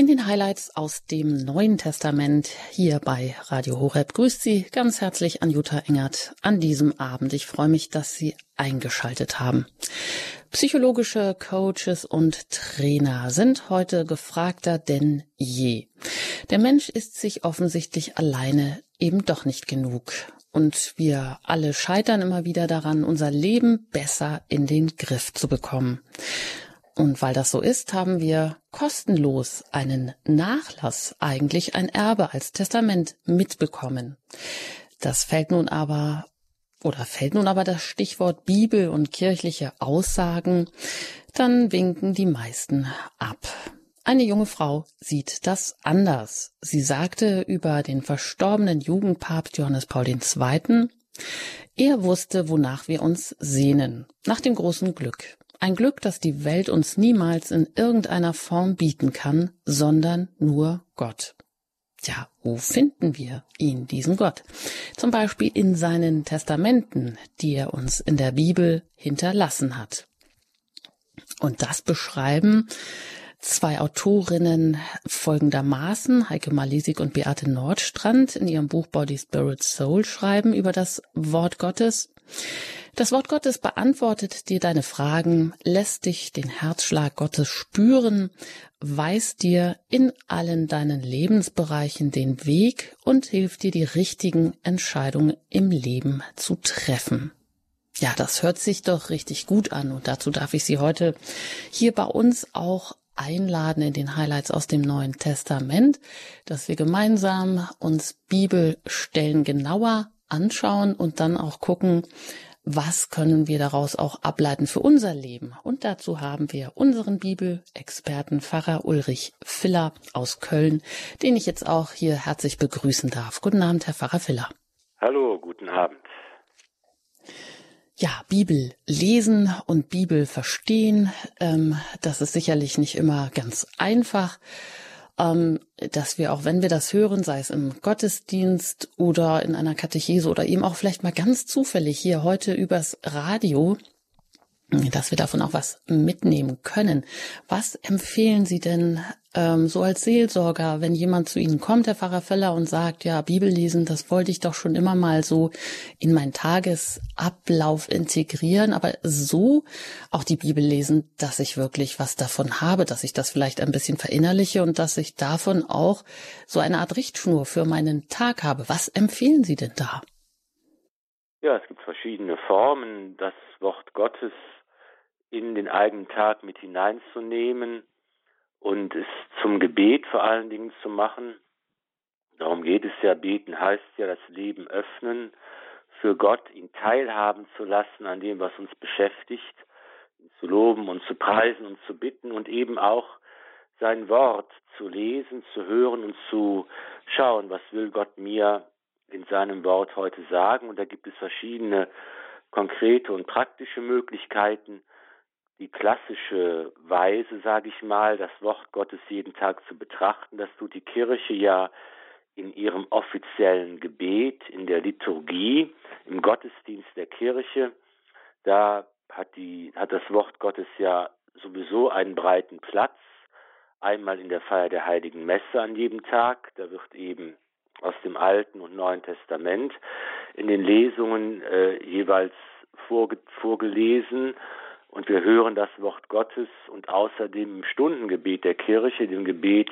In den Highlights aus dem Neuen Testament hier bei Radio Horeb grüßt Sie ganz herzlich Anjuta Engert an diesem Abend. Ich freue mich, dass Sie eingeschaltet haben. Psychologische Coaches und Trainer sind heute gefragter denn je. Der Mensch ist sich offensichtlich alleine eben doch nicht genug. Und wir alle scheitern immer wieder daran, unser Leben besser in den Griff zu bekommen. Und weil das so ist, haben wir kostenlos einen Nachlass, eigentlich ein Erbe als Testament mitbekommen. Das fällt nun aber oder fällt nun aber das Stichwort Bibel und kirchliche Aussagen, dann winken die meisten ab. Eine junge Frau sieht das anders. Sie sagte über den verstorbenen Jugendpapst Johannes Paul II., er wusste, wonach wir uns sehnen, nach dem großen Glück. Ein Glück, das die Welt uns niemals in irgendeiner Form bieten kann, sondern nur Gott. Ja, wo finden wir ihn, diesen Gott? Zum Beispiel in seinen Testamenten, die er uns in der Bibel hinterlassen hat. Und das beschreiben zwei Autorinnen folgendermaßen, Heike Malisik und Beate Nordstrand, in ihrem Buch Body, Spirit, Soul schreiben über das Wort Gottes. Das Wort Gottes beantwortet dir deine Fragen, lässt dich den Herzschlag Gottes spüren, weist dir in allen deinen Lebensbereichen den Weg und hilft dir, die richtigen Entscheidungen im Leben zu treffen. Ja, das hört sich doch richtig gut an und dazu darf ich Sie heute hier bei uns auch einladen in den Highlights aus dem Neuen Testament, dass wir gemeinsam uns Bibelstellen genauer anschauen und dann auch gucken, was können wir daraus auch ableiten für unser Leben? Und dazu haben wir unseren Bibelexperten Pfarrer Ulrich Filler aus Köln, den ich jetzt auch hier herzlich begrüßen darf. Guten Abend, Herr Pfarrer Filler. Hallo, guten Abend. Ja, Bibel lesen und Bibel verstehen, ähm, das ist sicherlich nicht immer ganz einfach dass wir auch, wenn wir das hören, sei es im Gottesdienst oder in einer Katechese oder eben auch vielleicht mal ganz zufällig hier heute übers Radio, dass wir davon auch was mitnehmen können. Was empfehlen Sie denn ähm, so als Seelsorger, wenn jemand zu Ihnen kommt, Herr Pfarrer Feller, und sagt, ja, Bibel lesen, das wollte ich doch schon immer mal so in meinen Tagesablauf integrieren, aber so auch die Bibel lesen, dass ich wirklich was davon habe, dass ich das vielleicht ein bisschen verinnerliche und dass ich davon auch so eine Art Richtschnur für meinen Tag habe. Was empfehlen Sie denn da? Ja, es gibt verschiedene Formen, das Wort Gottes in den eigenen Tag mit hineinzunehmen und es zum Gebet vor allen Dingen zu machen. Darum geht es ja, beten heißt ja das Leben öffnen, für Gott ihn teilhaben zu lassen an dem, was uns beschäftigt, ihn zu loben und zu preisen und zu bitten und eben auch sein Wort zu lesen, zu hören und zu schauen, was will Gott mir in seinem Wort heute sagen. Und da gibt es verschiedene konkrete und praktische Möglichkeiten die klassische Weise, sage ich mal, das Wort Gottes jeden Tag zu betrachten. Das tut die Kirche ja in ihrem offiziellen Gebet, in der Liturgie, im Gottesdienst der Kirche. Da hat, die, hat das Wort Gottes ja sowieso einen breiten Platz. Einmal in der Feier der Heiligen Messe an jedem Tag. Da wird eben aus dem Alten und Neuen Testament in den Lesungen äh, jeweils vorge vorgelesen und wir hören das Wort Gottes und außerdem im Stundengebet der Kirche, dem Gebet,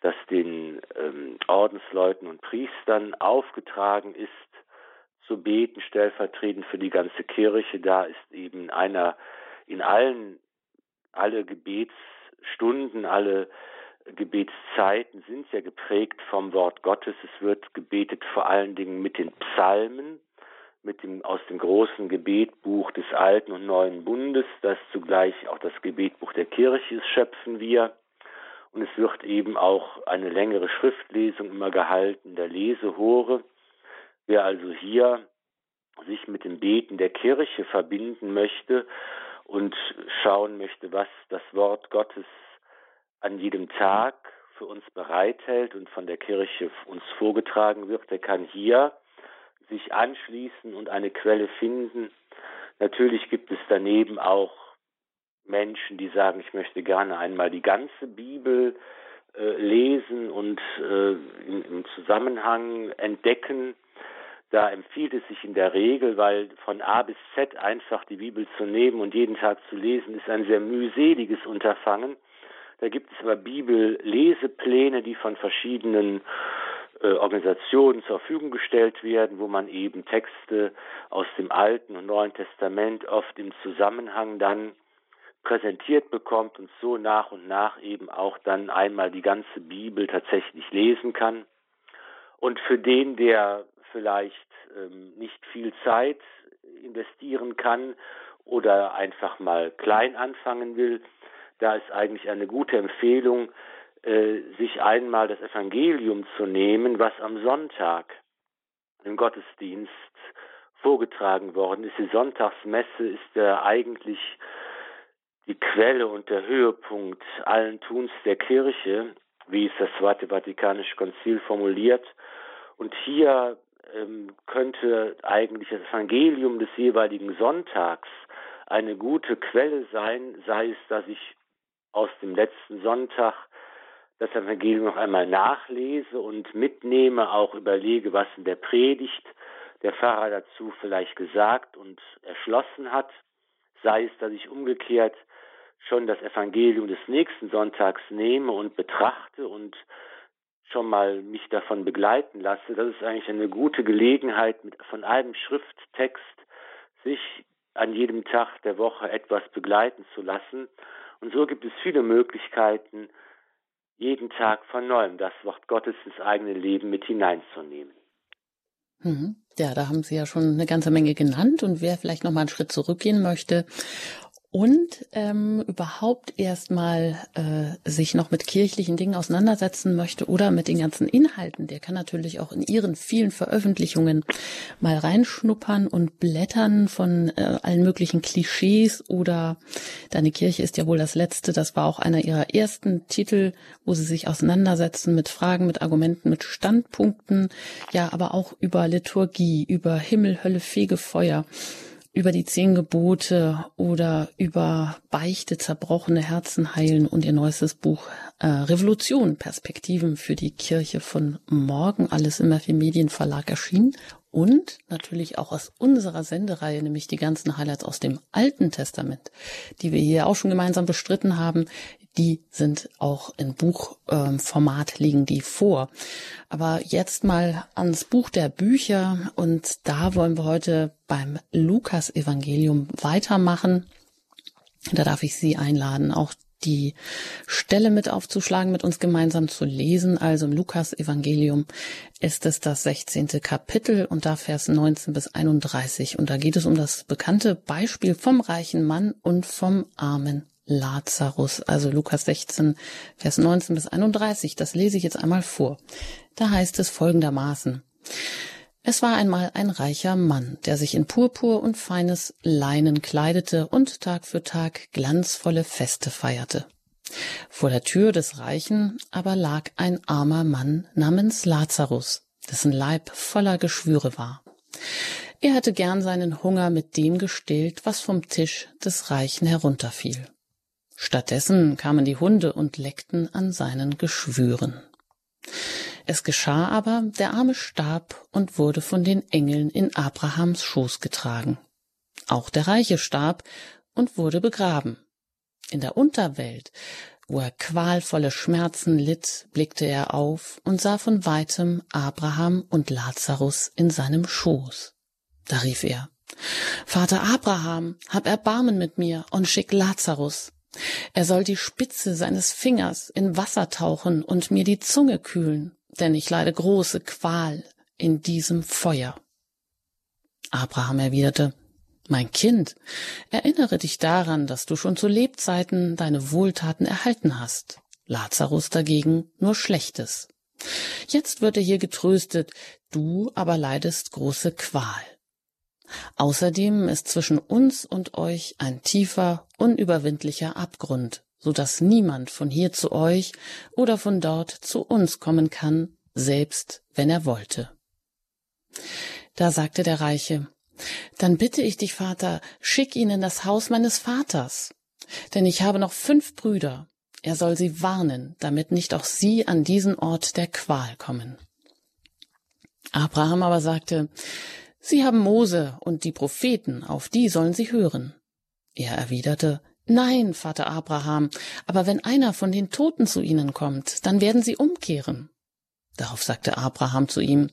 das den ähm, Ordensleuten und Priestern aufgetragen ist, zu beten, stellvertretend für die ganze Kirche. Da ist eben einer in allen, alle Gebetsstunden, alle Gebetszeiten sind ja geprägt vom Wort Gottes. Es wird gebetet vor allen Dingen mit den Psalmen, mit dem, aus dem großen Gebetbuch des Alten und Neuen Bundes, das zugleich auch das Gebetbuch der Kirche ist, schöpfen wir. Und es wird eben auch eine längere Schriftlesung immer gehalten, der Lesehore. Wer also hier sich mit dem Beten der Kirche verbinden möchte und schauen möchte, was das Wort Gottes an jedem Tag für uns bereithält und von der Kirche uns vorgetragen wird, der kann hier sich anschließen und eine Quelle finden. Natürlich gibt es daneben auch Menschen, die sagen, ich möchte gerne einmal die ganze Bibel äh, Zusammenhang entdecken. Da empfiehlt es sich in der Regel, weil von A bis Z einfach die Bibel zu nehmen und jeden Tag zu lesen, ist ein sehr mühseliges Unterfangen. Da gibt es aber Bibellesepläne, die von verschiedenen äh, Organisationen zur Verfügung gestellt werden, wo man eben Texte aus dem Alten und Neuen Testament oft im Zusammenhang dann präsentiert bekommt und so nach und nach eben auch dann einmal die ganze Bibel tatsächlich lesen kann. Und für den, der vielleicht ähm, nicht viel Zeit investieren kann oder einfach mal klein anfangen will, da ist eigentlich eine gute Empfehlung, äh, sich einmal das Evangelium zu nehmen, was am Sonntag im Gottesdienst vorgetragen worden ist. Die Sonntagsmesse ist ja eigentlich die Quelle und der Höhepunkt allen Tuns der Kirche, wie es das Zweite Vatikanische Konzil formuliert. Und hier ähm, könnte eigentlich das Evangelium des jeweiligen Sonntags eine gute Quelle sein, sei es, dass ich aus dem letzten Sonntag das Evangelium noch einmal nachlese und mitnehme, auch überlege, was in der Predigt der Pfarrer dazu vielleicht gesagt und erschlossen hat, sei es, dass ich umgekehrt schon das Evangelium des nächsten Sonntags nehme und betrachte und schon mal mich davon begleiten lasse, das ist eigentlich eine gute Gelegenheit, mit, von einem Schrifttext sich an jedem Tag der Woche etwas begleiten zu lassen. Und so gibt es viele Möglichkeiten, jeden Tag von neuem das Wort Gottes ins eigene Leben mit hineinzunehmen. Mhm. Ja, da haben Sie ja schon eine ganze Menge genannt und wer vielleicht noch mal einen Schritt zurückgehen möchte und ähm, überhaupt erstmal äh, sich noch mit kirchlichen Dingen auseinandersetzen möchte oder mit den ganzen Inhalten, der kann natürlich auch in ihren vielen Veröffentlichungen mal reinschnuppern und blättern von äh, allen möglichen Klischees oder Deine Kirche ist ja wohl das letzte, das war auch einer ihrer ersten Titel, wo sie sich auseinandersetzen mit Fragen, mit Argumenten, mit Standpunkten, ja, aber auch über Liturgie, über Himmel, Hölle, Fegefeuer über die zehn Gebote oder über Beichte, zerbrochene Herzen heilen und ihr neuestes Buch äh, Revolution, Perspektiven für die Kirche von morgen, alles im FI Medienverlag erschienen und natürlich auch aus unserer Sendereihe, nämlich die ganzen Highlights aus dem Alten Testament, die wir hier auch schon gemeinsam bestritten haben, die sind auch in Buchformat, ähm, liegen die vor. Aber jetzt mal ans Buch der Bücher und da wollen wir heute beim Lukas-Evangelium weitermachen. Da darf ich Sie einladen, auch die Stelle mit aufzuschlagen, mit uns gemeinsam zu lesen. Also im Lukas-Evangelium ist es das 16. Kapitel und da Vers 19 bis 31. Und da geht es um das bekannte Beispiel vom reichen Mann und vom armen Lazarus, also Lukas 16, Vers 19 bis 31. Das lese ich jetzt einmal vor. Da heißt es folgendermaßen. Es war einmal ein reicher Mann, der sich in Purpur und feines Leinen kleidete und Tag für Tag glanzvolle Feste feierte. Vor der Tür des Reichen aber lag ein armer Mann namens Lazarus, dessen Leib voller Geschwüre war. Er hatte gern seinen Hunger mit dem gestillt, was vom Tisch des Reichen herunterfiel. Stattdessen kamen die Hunde und leckten an seinen Geschwüren. Es geschah aber, der Arme starb und wurde von den Engeln in Abrahams Schoß getragen. Auch der Reiche starb und wurde begraben. In der Unterwelt, wo er qualvolle Schmerzen litt, blickte er auf und sah von weitem Abraham und Lazarus in seinem Schoß. Da rief er Vater Abraham, hab Erbarmen mit mir und schick Lazarus, er soll die Spitze seines Fingers in Wasser tauchen und mir die Zunge kühlen, denn ich leide große Qual in diesem Feuer. Abraham erwiderte, mein Kind, erinnere dich daran, dass du schon zu Lebzeiten deine Wohltaten erhalten hast. Lazarus dagegen nur Schlechtes. Jetzt wird er hier getröstet, du aber leidest große Qual. Außerdem ist zwischen uns und euch ein tiefer, unüberwindlicher Abgrund, so dass niemand von hier zu euch oder von dort zu uns kommen kann, selbst wenn er wollte. Da sagte der Reiche, dann bitte ich dich, Vater, schick ihn in das Haus meines Vaters, denn ich habe noch fünf Brüder, er soll sie warnen, damit nicht auch sie an diesen Ort der Qual kommen. Abraham aber sagte, Sie haben Mose und die Propheten, auf die sollen Sie hören. Er erwiderte, Nein, Vater Abraham, aber wenn einer von den Toten zu Ihnen kommt, dann werden Sie umkehren. Darauf sagte Abraham zu ihm,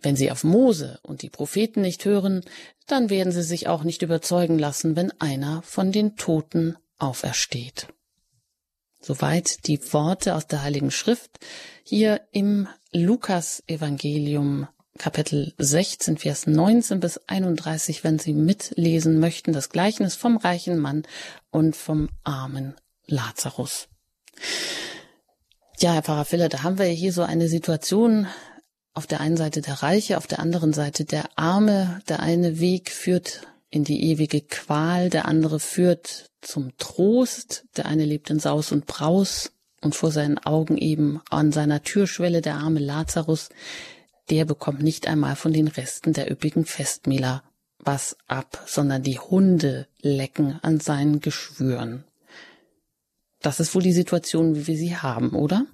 Wenn Sie auf Mose und die Propheten nicht hören, dann werden Sie sich auch nicht überzeugen lassen, wenn einer von den Toten aufersteht. Soweit die Worte aus der Heiligen Schrift hier im Lukas Evangelium Kapitel 16, Vers 19 bis 31, wenn Sie mitlesen möchten, das Gleichnis vom reichen Mann und vom armen Lazarus. Ja, Herr Pfarrer Filler, da haben wir hier so eine Situation, auf der einen Seite der Reiche, auf der anderen Seite der Arme. Der eine Weg führt in die ewige Qual, der andere führt zum Trost. Der eine lebt in Saus und Braus und vor seinen Augen eben an seiner Türschwelle der arme Lazarus, der bekommt nicht einmal von den Resten der üppigen Festmähler was ab, sondern die Hunde lecken an seinen Geschwüren. Das ist wohl die Situation, wie wir sie haben, oder?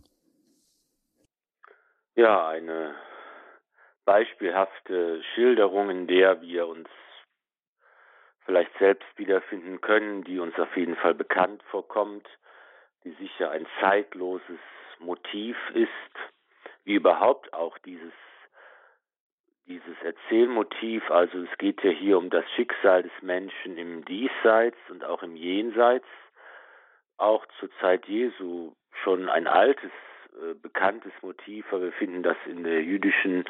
Ja, eine beispielhafte Schilderung, in der wir uns vielleicht selbst wiederfinden können, die uns auf jeden Fall bekannt vorkommt, die sicher ein zeitloses Motiv ist, wie überhaupt auch dieses dieses Erzählmotiv, also es geht ja hier um das Schicksal des Menschen im Diesseits und auch im Jenseits, auch zur Zeit Jesu schon ein altes, äh, bekanntes Motiv, aber wir finden das in der jüdischen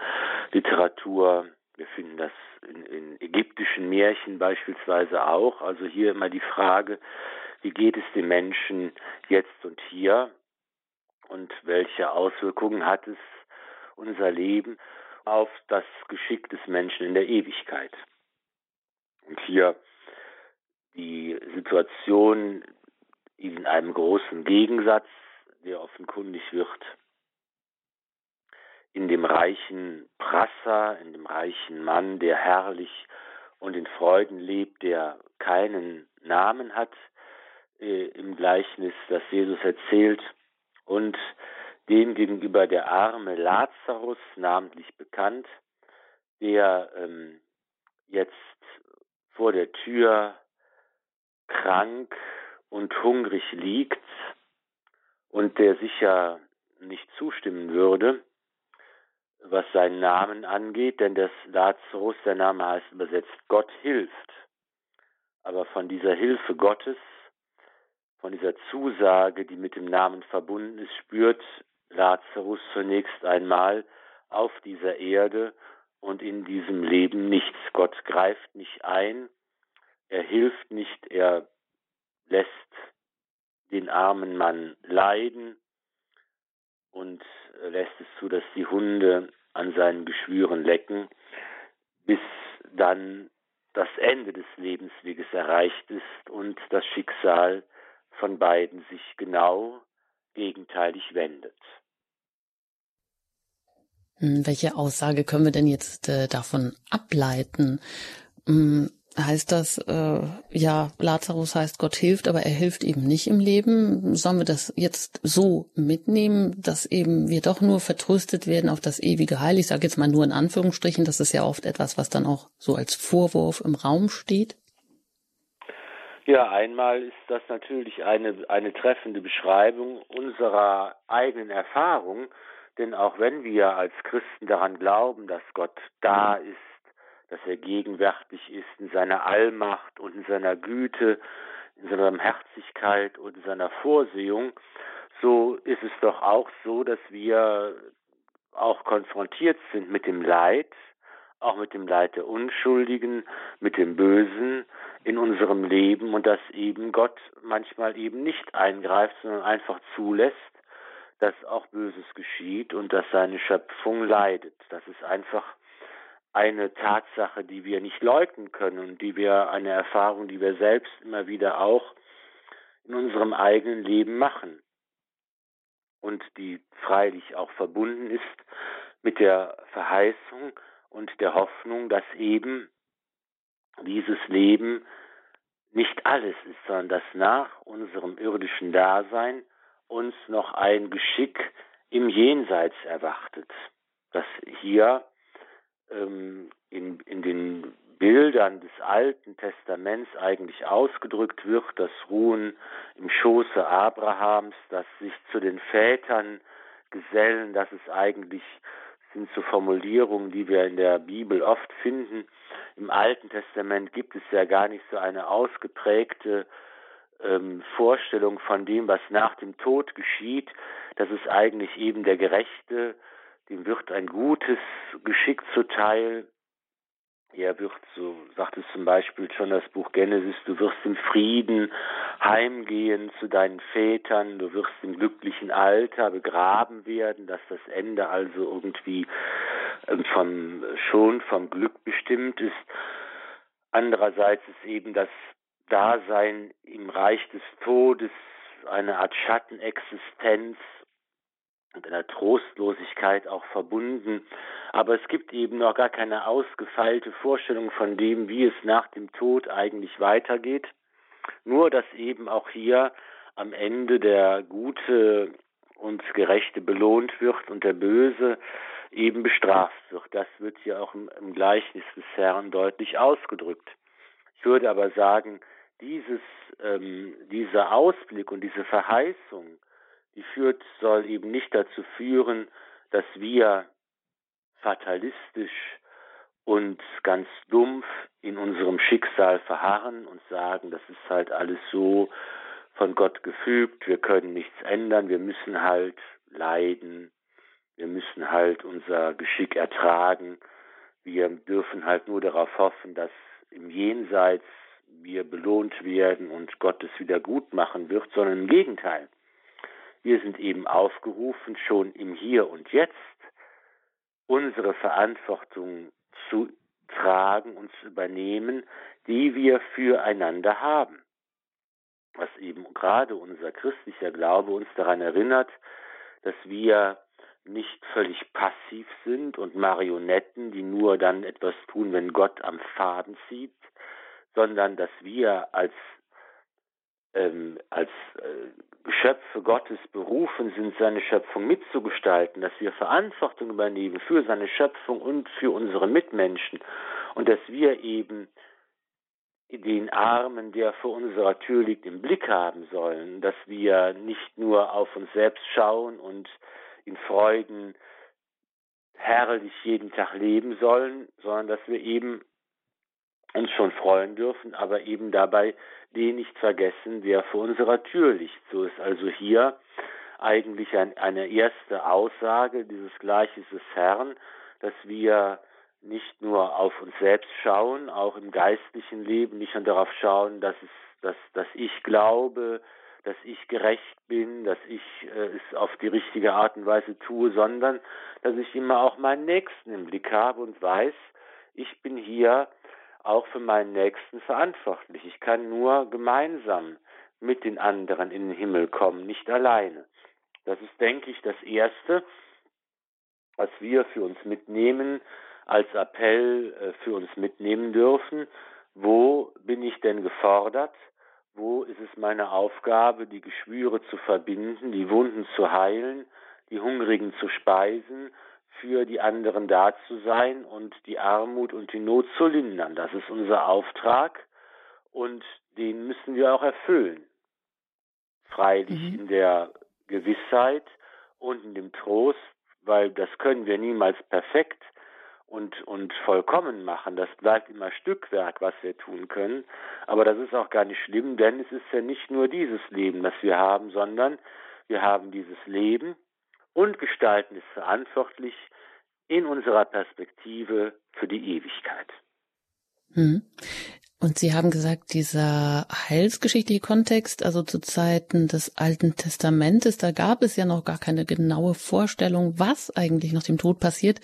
Literatur, wir finden das in, in ägyptischen Märchen beispielsweise auch. Also hier immer die Frage, wie geht es dem Menschen jetzt und hier und welche Auswirkungen hat es unser Leben auf das Geschick des Menschen in der Ewigkeit. Und hier die Situation in einem großen Gegensatz, der offenkundig wird, in dem reichen Prasser, in dem reichen Mann, der herrlich und in Freuden lebt, der keinen Namen hat, äh, im Gleichnis, das Jesus erzählt, und dem gegenüber der arme Lazarus, namentlich bekannt, der ähm, jetzt vor der Tür krank und hungrig liegt und der sicher nicht zustimmen würde, was seinen Namen angeht, denn das Lazarus, der Name heißt übersetzt Gott hilft. Aber von dieser Hilfe Gottes, von dieser Zusage, die mit dem Namen verbunden ist, spürt Lazarus zunächst einmal auf dieser Erde und in diesem Leben nichts. Gott greift nicht ein, er hilft nicht, er lässt den armen Mann leiden und lässt es zu, dass die Hunde an seinen Geschwüren lecken, bis dann das Ende des Lebensweges erreicht ist und das Schicksal von beiden sich genau gegenteilig wendet. Hm, welche Aussage können wir denn jetzt äh, davon ableiten? Hm, heißt das, äh, ja, Lazarus heißt, Gott hilft, aber er hilft eben nicht im Leben? Sollen wir das jetzt so mitnehmen, dass eben wir doch nur vertröstet werden auf das ewige Heil? Ich sage jetzt mal nur in Anführungsstrichen, das ist ja oft etwas, was dann auch so als Vorwurf im Raum steht. Ja, einmal ist das natürlich eine, eine treffende Beschreibung unserer eigenen Erfahrung, denn auch wenn wir als Christen daran glauben, dass Gott da ist, dass er gegenwärtig ist in seiner Allmacht und in seiner Güte, in seiner Barmherzigkeit und in seiner Vorsehung, so ist es doch auch so, dass wir auch konfrontiert sind mit dem Leid, auch mit dem Leid der Unschuldigen, mit dem Bösen in unserem Leben und dass eben Gott manchmal eben nicht eingreift, sondern einfach zulässt, dass auch Böses geschieht und dass seine Schöpfung leidet. Das ist einfach eine Tatsache, die wir nicht leugnen können und die wir eine Erfahrung, die wir selbst immer wieder auch in unserem eigenen Leben machen und die freilich auch verbunden ist mit der Verheißung, und der Hoffnung, dass eben dieses Leben nicht alles ist, sondern dass nach unserem irdischen Dasein uns noch ein Geschick im Jenseits erwartet, dass hier ähm, in, in den Bildern des Alten Testaments eigentlich ausgedrückt wird, das Ruhen im Schoße Abrahams, das sich zu den Vätern gesellen, das ist eigentlich sind so Formulierungen, die wir in der Bibel oft finden. Im Alten Testament gibt es ja gar nicht so eine ausgeprägte ähm, Vorstellung von dem, was nach dem Tod geschieht. Das ist eigentlich eben der Gerechte, dem wird ein gutes Geschick zuteil, er wird, so sagt es zum Beispiel schon das Buch Genesis, du wirst im Frieden heimgehen zu deinen Vätern, du wirst im glücklichen Alter begraben werden, dass das Ende also irgendwie ähm, vom, schon vom Glück bestimmt ist. Andererseits ist eben das Dasein im Reich des Todes eine Art Schattenexistenz, und einer Trostlosigkeit auch verbunden. Aber es gibt eben noch gar keine ausgefeilte Vorstellung von dem, wie es nach dem Tod eigentlich weitergeht. Nur, dass eben auch hier am Ende der Gute und Gerechte belohnt wird und der Böse eben bestraft wird. Das wird hier auch im, im Gleichnis des Herrn deutlich ausgedrückt. Ich würde aber sagen, dieses, ähm, dieser Ausblick und diese Verheißung die führt, soll eben nicht dazu führen, dass wir fatalistisch und ganz dumpf in unserem Schicksal verharren und sagen, das ist halt alles so von Gott gefügt, wir können nichts ändern, wir müssen halt leiden, wir müssen halt unser Geschick ertragen, wir dürfen halt nur darauf hoffen, dass im Jenseits wir belohnt werden und Gott es wieder gut machen wird, sondern im Gegenteil. Wir sind eben aufgerufen, schon im Hier und Jetzt unsere Verantwortung zu tragen und zu übernehmen, die wir füreinander haben. Was eben gerade unser christlicher Glaube uns daran erinnert, dass wir nicht völlig passiv sind und Marionetten, die nur dann etwas tun, wenn Gott am Faden zieht, sondern dass wir als ähm, als äh, Geschöpfe Gottes berufen sind, seine Schöpfung mitzugestalten, dass wir Verantwortung übernehmen für seine Schöpfung und für unsere Mitmenschen. Und dass wir eben den Armen, der vor unserer Tür liegt, im Blick haben sollen, dass wir nicht nur auf uns selbst schauen und in Freuden herrlich jeden Tag leben sollen, sondern dass wir eben uns schon freuen dürfen, aber eben dabei den nicht vergessen, wer vor unserer Tür liegt. So ist also hier eigentlich ein, eine erste Aussage dieses Gleiches des Herrn, dass wir nicht nur auf uns selbst schauen, auch im geistlichen Leben nicht nur darauf schauen, dass es, dass, dass ich glaube, dass ich gerecht bin, dass ich äh, es auf die richtige Art und Weise tue, sondern dass ich immer auch meinen Nächsten im Blick habe und weiß, ich bin hier auch für meinen Nächsten verantwortlich. Ich kann nur gemeinsam mit den anderen in den Himmel kommen, nicht alleine. Das ist, denke ich, das Erste, was wir für uns mitnehmen, als Appell äh, für uns mitnehmen dürfen. Wo bin ich denn gefordert? Wo ist es meine Aufgabe, die Geschwüre zu verbinden, die Wunden zu heilen, die Hungrigen zu speisen für die anderen da zu sein und die Armut und die Not zu lindern. Das ist unser Auftrag und den müssen wir auch erfüllen. Freilich mhm. in der Gewissheit und in dem Trost, weil das können wir niemals perfekt und, und vollkommen machen. Das bleibt immer Stückwerk, was wir tun können. Aber das ist auch gar nicht schlimm, denn es ist ja nicht nur dieses Leben, das wir haben, sondern wir haben dieses Leben und gestalten es verantwortlich in unserer Perspektive für die Ewigkeit. Hm. Und Sie haben gesagt, dieser heilsgeschichtliche Kontext, also zu Zeiten des Alten Testamentes, da gab es ja noch gar keine genaue Vorstellung, was eigentlich nach dem Tod passiert.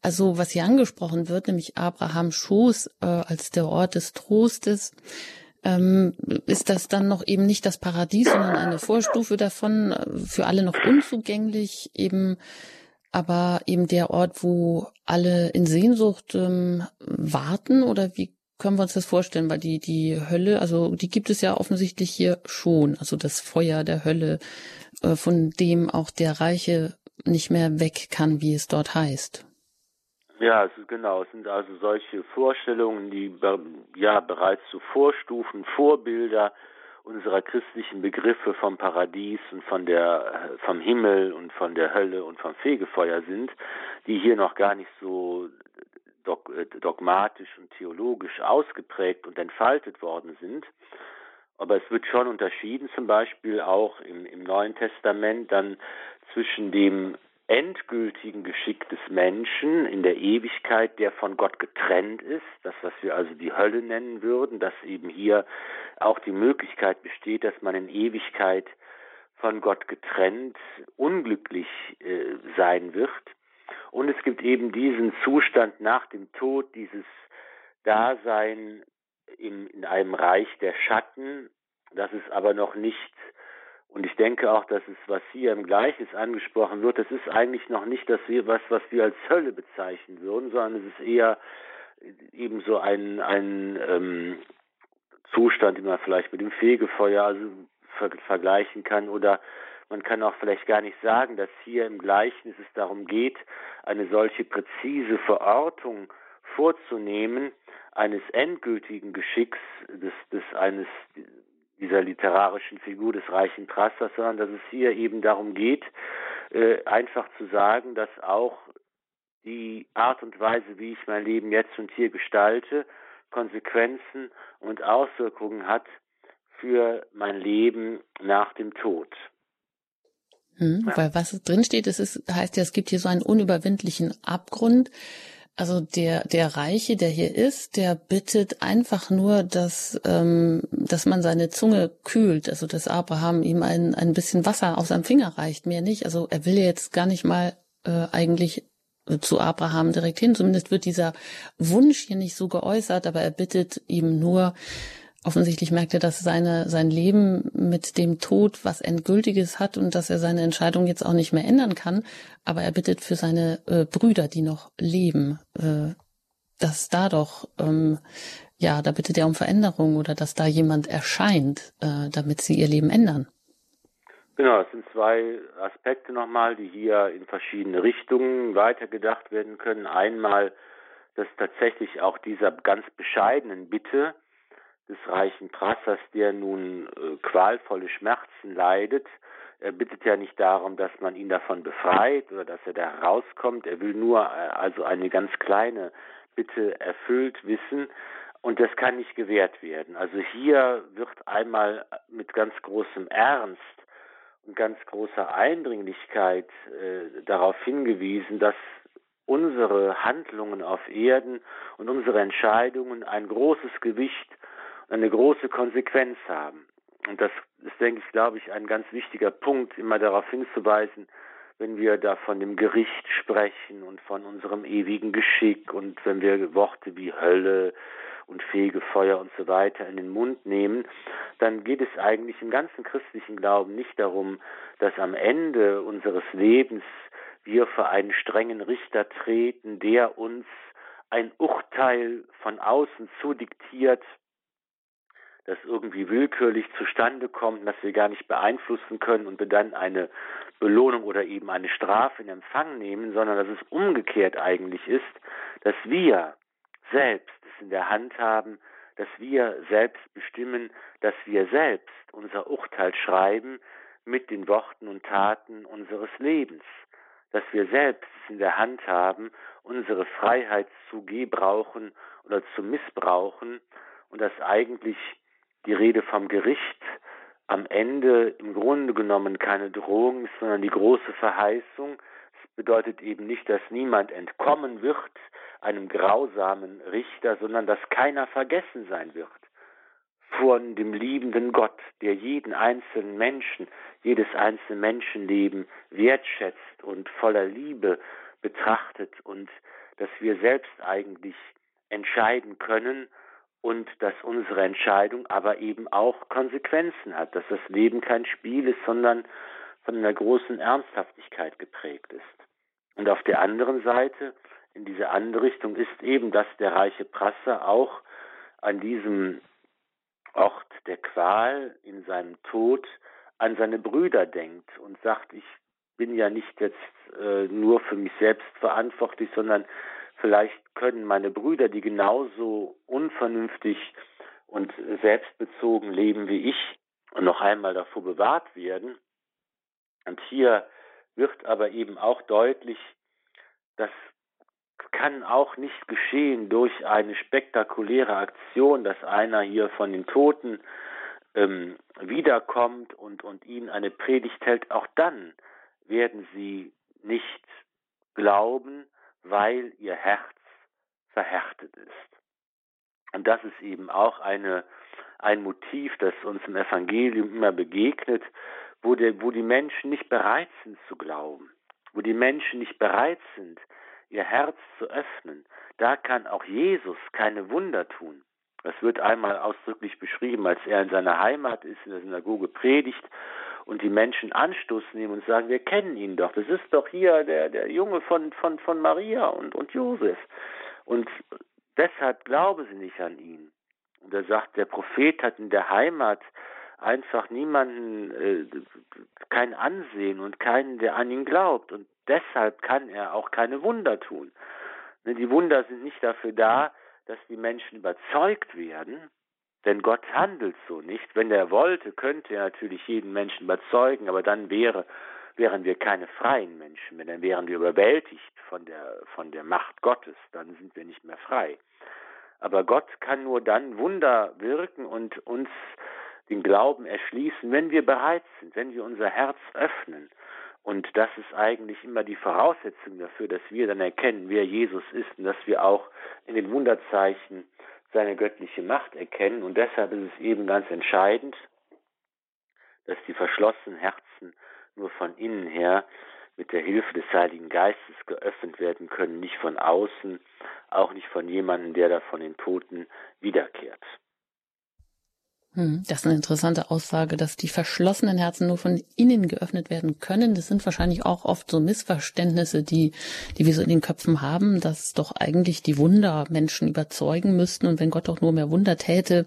Also was hier angesprochen wird, nämlich Abrahams Schoß äh, als der Ort des Trostes, ähm, ist das dann noch eben nicht das Paradies, sondern eine Vorstufe davon, äh, für alle noch unzugänglich, eben aber eben der Ort, wo alle in Sehnsucht ähm, warten oder wie können wir uns das vorstellen? Weil die, die Hölle, also die gibt es ja offensichtlich hier schon, also das Feuer der Hölle, äh, von dem auch der Reiche nicht mehr weg kann, wie es dort heißt. Ja, es ist, genau. Es sind also solche Vorstellungen, die ja bereits zu Vorstufen, Vorbilder unserer christlichen Begriffe vom Paradies und von der vom Himmel und von der Hölle und vom Fegefeuer sind, die hier noch gar nicht so dogmatisch und theologisch ausgeprägt und entfaltet worden sind. Aber es wird schon unterschieden, zum Beispiel auch im, im Neuen Testament dann zwischen dem endgültigen Geschick des Menschen in der Ewigkeit, der von Gott getrennt ist, das, was wir also die Hölle nennen würden, dass eben hier auch die Möglichkeit besteht, dass man in Ewigkeit von Gott getrennt unglücklich äh, sein wird. Und es gibt eben diesen Zustand nach dem Tod, dieses Dasein in, in einem Reich der Schatten, das ist aber noch nicht und ich denke auch, dass es, was hier im Gleichnis angesprochen wird, das ist eigentlich noch nicht das was, was wir als Hölle bezeichnen würden, sondern es ist eher eben so ein, ein ähm, Zustand, den man vielleicht mit dem Fegefeuer also ver vergleichen kann oder man kann auch vielleicht gar nicht sagen, dass hier im Gleichnis es darum geht, eine solche präzise Verortung vorzunehmen eines endgültigen Geschicks des, des eines dieser literarischen Figur des reichen Trassers, sondern dass es hier eben darum geht, äh, einfach zu sagen, dass auch die Art und Weise, wie ich mein Leben jetzt und hier gestalte, Konsequenzen und Auswirkungen hat für mein Leben nach dem Tod. Hm, ja. Weil was drin steht, es ist, heißt ja, es gibt hier so einen unüberwindlichen Abgrund, also der, der Reiche, der hier ist, der bittet einfach nur, dass, ähm, dass man seine Zunge kühlt, also dass Abraham ihm ein, ein bisschen Wasser auf seinem Finger reicht, mehr nicht. Also er will jetzt gar nicht mal äh, eigentlich zu Abraham direkt hin. Zumindest wird dieser Wunsch hier nicht so geäußert, aber er bittet ihm nur, offensichtlich merkt er, dass seine, sein Leben mit dem Tod was Endgültiges hat und dass er seine Entscheidung jetzt auch nicht mehr ändern kann. Aber er bittet für seine äh, Brüder, die noch leben, äh, dass da doch, ähm, ja, da bittet er um Veränderung oder dass da jemand erscheint, äh, damit sie ihr Leben ändern. Genau, es sind zwei Aspekte nochmal, die hier in verschiedene Richtungen weitergedacht werden können. Einmal, dass tatsächlich auch dieser ganz bescheidenen Bitte, des reichen Prassers, der nun äh, qualvolle Schmerzen leidet. Er bittet ja nicht darum, dass man ihn davon befreit oder dass er da rauskommt. Er will nur äh, also eine ganz kleine Bitte erfüllt wissen. Und das kann nicht gewährt werden. Also hier wird einmal mit ganz großem Ernst und ganz großer Eindringlichkeit äh, darauf hingewiesen, dass unsere Handlungen auf Erden und unsere Entscheidungen ein großes Gewicht eine große Konsequenz haben. Und das ist, denke ich, glaube ich, ein ganz wichtiger Punkt, immer darauf hinzuweisen, wenn wir da von dem Gericht sprechen und von unserem ewigen Geschick und wenn wir Worte wie Hölle und Fegefeuer und so weiter in den Mund nehmen, dann geht es eigentlich im ganzen christlichen Glauben nicht darum, dass am Ende unseres Lebens wir vor einen strengen Richter treten, der uns ein Urteil von außen zudiktiert, das irgendwie willkürlich zustande kommt, das wir gar nicht beeinflussen können und wir dann eine Belohnung oder eben eine Strafe in Empfang nehmen, sondern dass es umgekehrt eigentlich ist, dass wir selbst es in der Hand haben, dass wir selbst bestimmen, dass wir selbst unser Urteil schreiben mit den Worten und Taten unseres Lebens, dass wir selbst es in der Hand haben, unsere Freiheit zu gebrauchen oder zu missbrauchen und dass eigentlich die Rede vom Gericht am Ende im Grunde genommen keine Drohung ist, sondern die große Verheißung. Es bedeutet eben nicht, dass niemand entkommen wird einem grausamen Richter, sondern dass keiner vergessen sein wird von dem liebenden Gott, der jeden einzelnen Menschen, jedes einzelne Menschenleben wertschätzt und voller Liebe betrachtet und dass wir selbst eigentlich entscheiden können, und dass unsere Entscheidung aber eben auch Konsequenzen hat, dass das Leben kein Spiel ist, sondern von einer großen Ernsthaftigkeit geprägt ist. Und auf der anderen Seite, in diese andere Richtung, ist eben, dass der reiche Prasser auch an diesem Ort der Qual in seinem Tod an seine Brüder denkt und sagt, ich bin ja nicht jetzt äh, nur für mich selbst verantwortlich, sondern Vielleicht können meine Brüder, die genauso unvernünftig und selbstbezogen leben wie ich, noch einmal davor bewahrt werden. Und hier wird aber eben auch deutlich, das kann auch nicht geschehen durch eine spektakuläre Aktion, dass einer hier von den Toten ähm, wiederkommt und, und ihnen eine Predigt hält. Auch dann werden sie nicht glauben, weil ihr Herz verhärtet ist. Und das ist eben auch eine, ein Motiv, das uns im Evangelium immer begegnet, wo, der, wo die Menschen nicht bereit sind zu glauben, wo die Menschen nicht bereit sind, ihr Herz zu öffnen. Da kann auch Jesus keine Wunder tun. Das wird einmal ausdrücklich beschrieben, als er in seiner Heimat ist, in der Synagoge predigt und die Menschen Anstoß nehmen und sagen, wir kennen ihn doch, das ist doch hier der, der Junge von, von, von Maria und, und Josef. Und deshalb glauben sie nicht an ihn. Und er sagt, der Prophet hat in der Heimat einfach niemanden, äh, kein Ansehen und keinen, der an ihn glaubt. Und deshalb kann er auch keine Wunder tun. Ne, die Wunder sind nicht dafür da, dass die Menschen überzeugt werden, denn Gott handelt so nicht. Wenn er wollte, könnte er natürlich jeden Menschen überzeugen, aber dann wäre, wären wir keine freien Menschen mehr, dann wären wir überwältigt von der, von der Macht Gottes, dann sind wir nicht mehr frei. Aber Gott kann nur dann Wunder wirken und uns den Glauben erschließen, wenn wir bereit sind, wenn wir unser Herz öffnen. Und das ist eigentlich immer die Voraussetzung dafür, dass wir dann erkennen, wer Jesus ist und dass wir auch in den Wunderzeichen seine göttliche Macht erkennen. Und deshalb ist es eben ganz entscheidend, dass die verschlossenen Herzen nur von innen her mit der Hilfe des Heiligen Geistes geöffnet werden können, nicht von außen, auch nicht von jemandem, der da von den Toten wiederkehrt. Hm, das ist eine interessante Aussage, dass die verschlossenen Herzen nur von innen geöffnet werden können. Das sind wahrscheinlich auch oft so Missverständnisse, die, die wir so in den Köpfen haben, dass doch eigentlich die Wunder Menschen überzeugen müssten. Und wenn Gott doch nur mehr Wunder täte,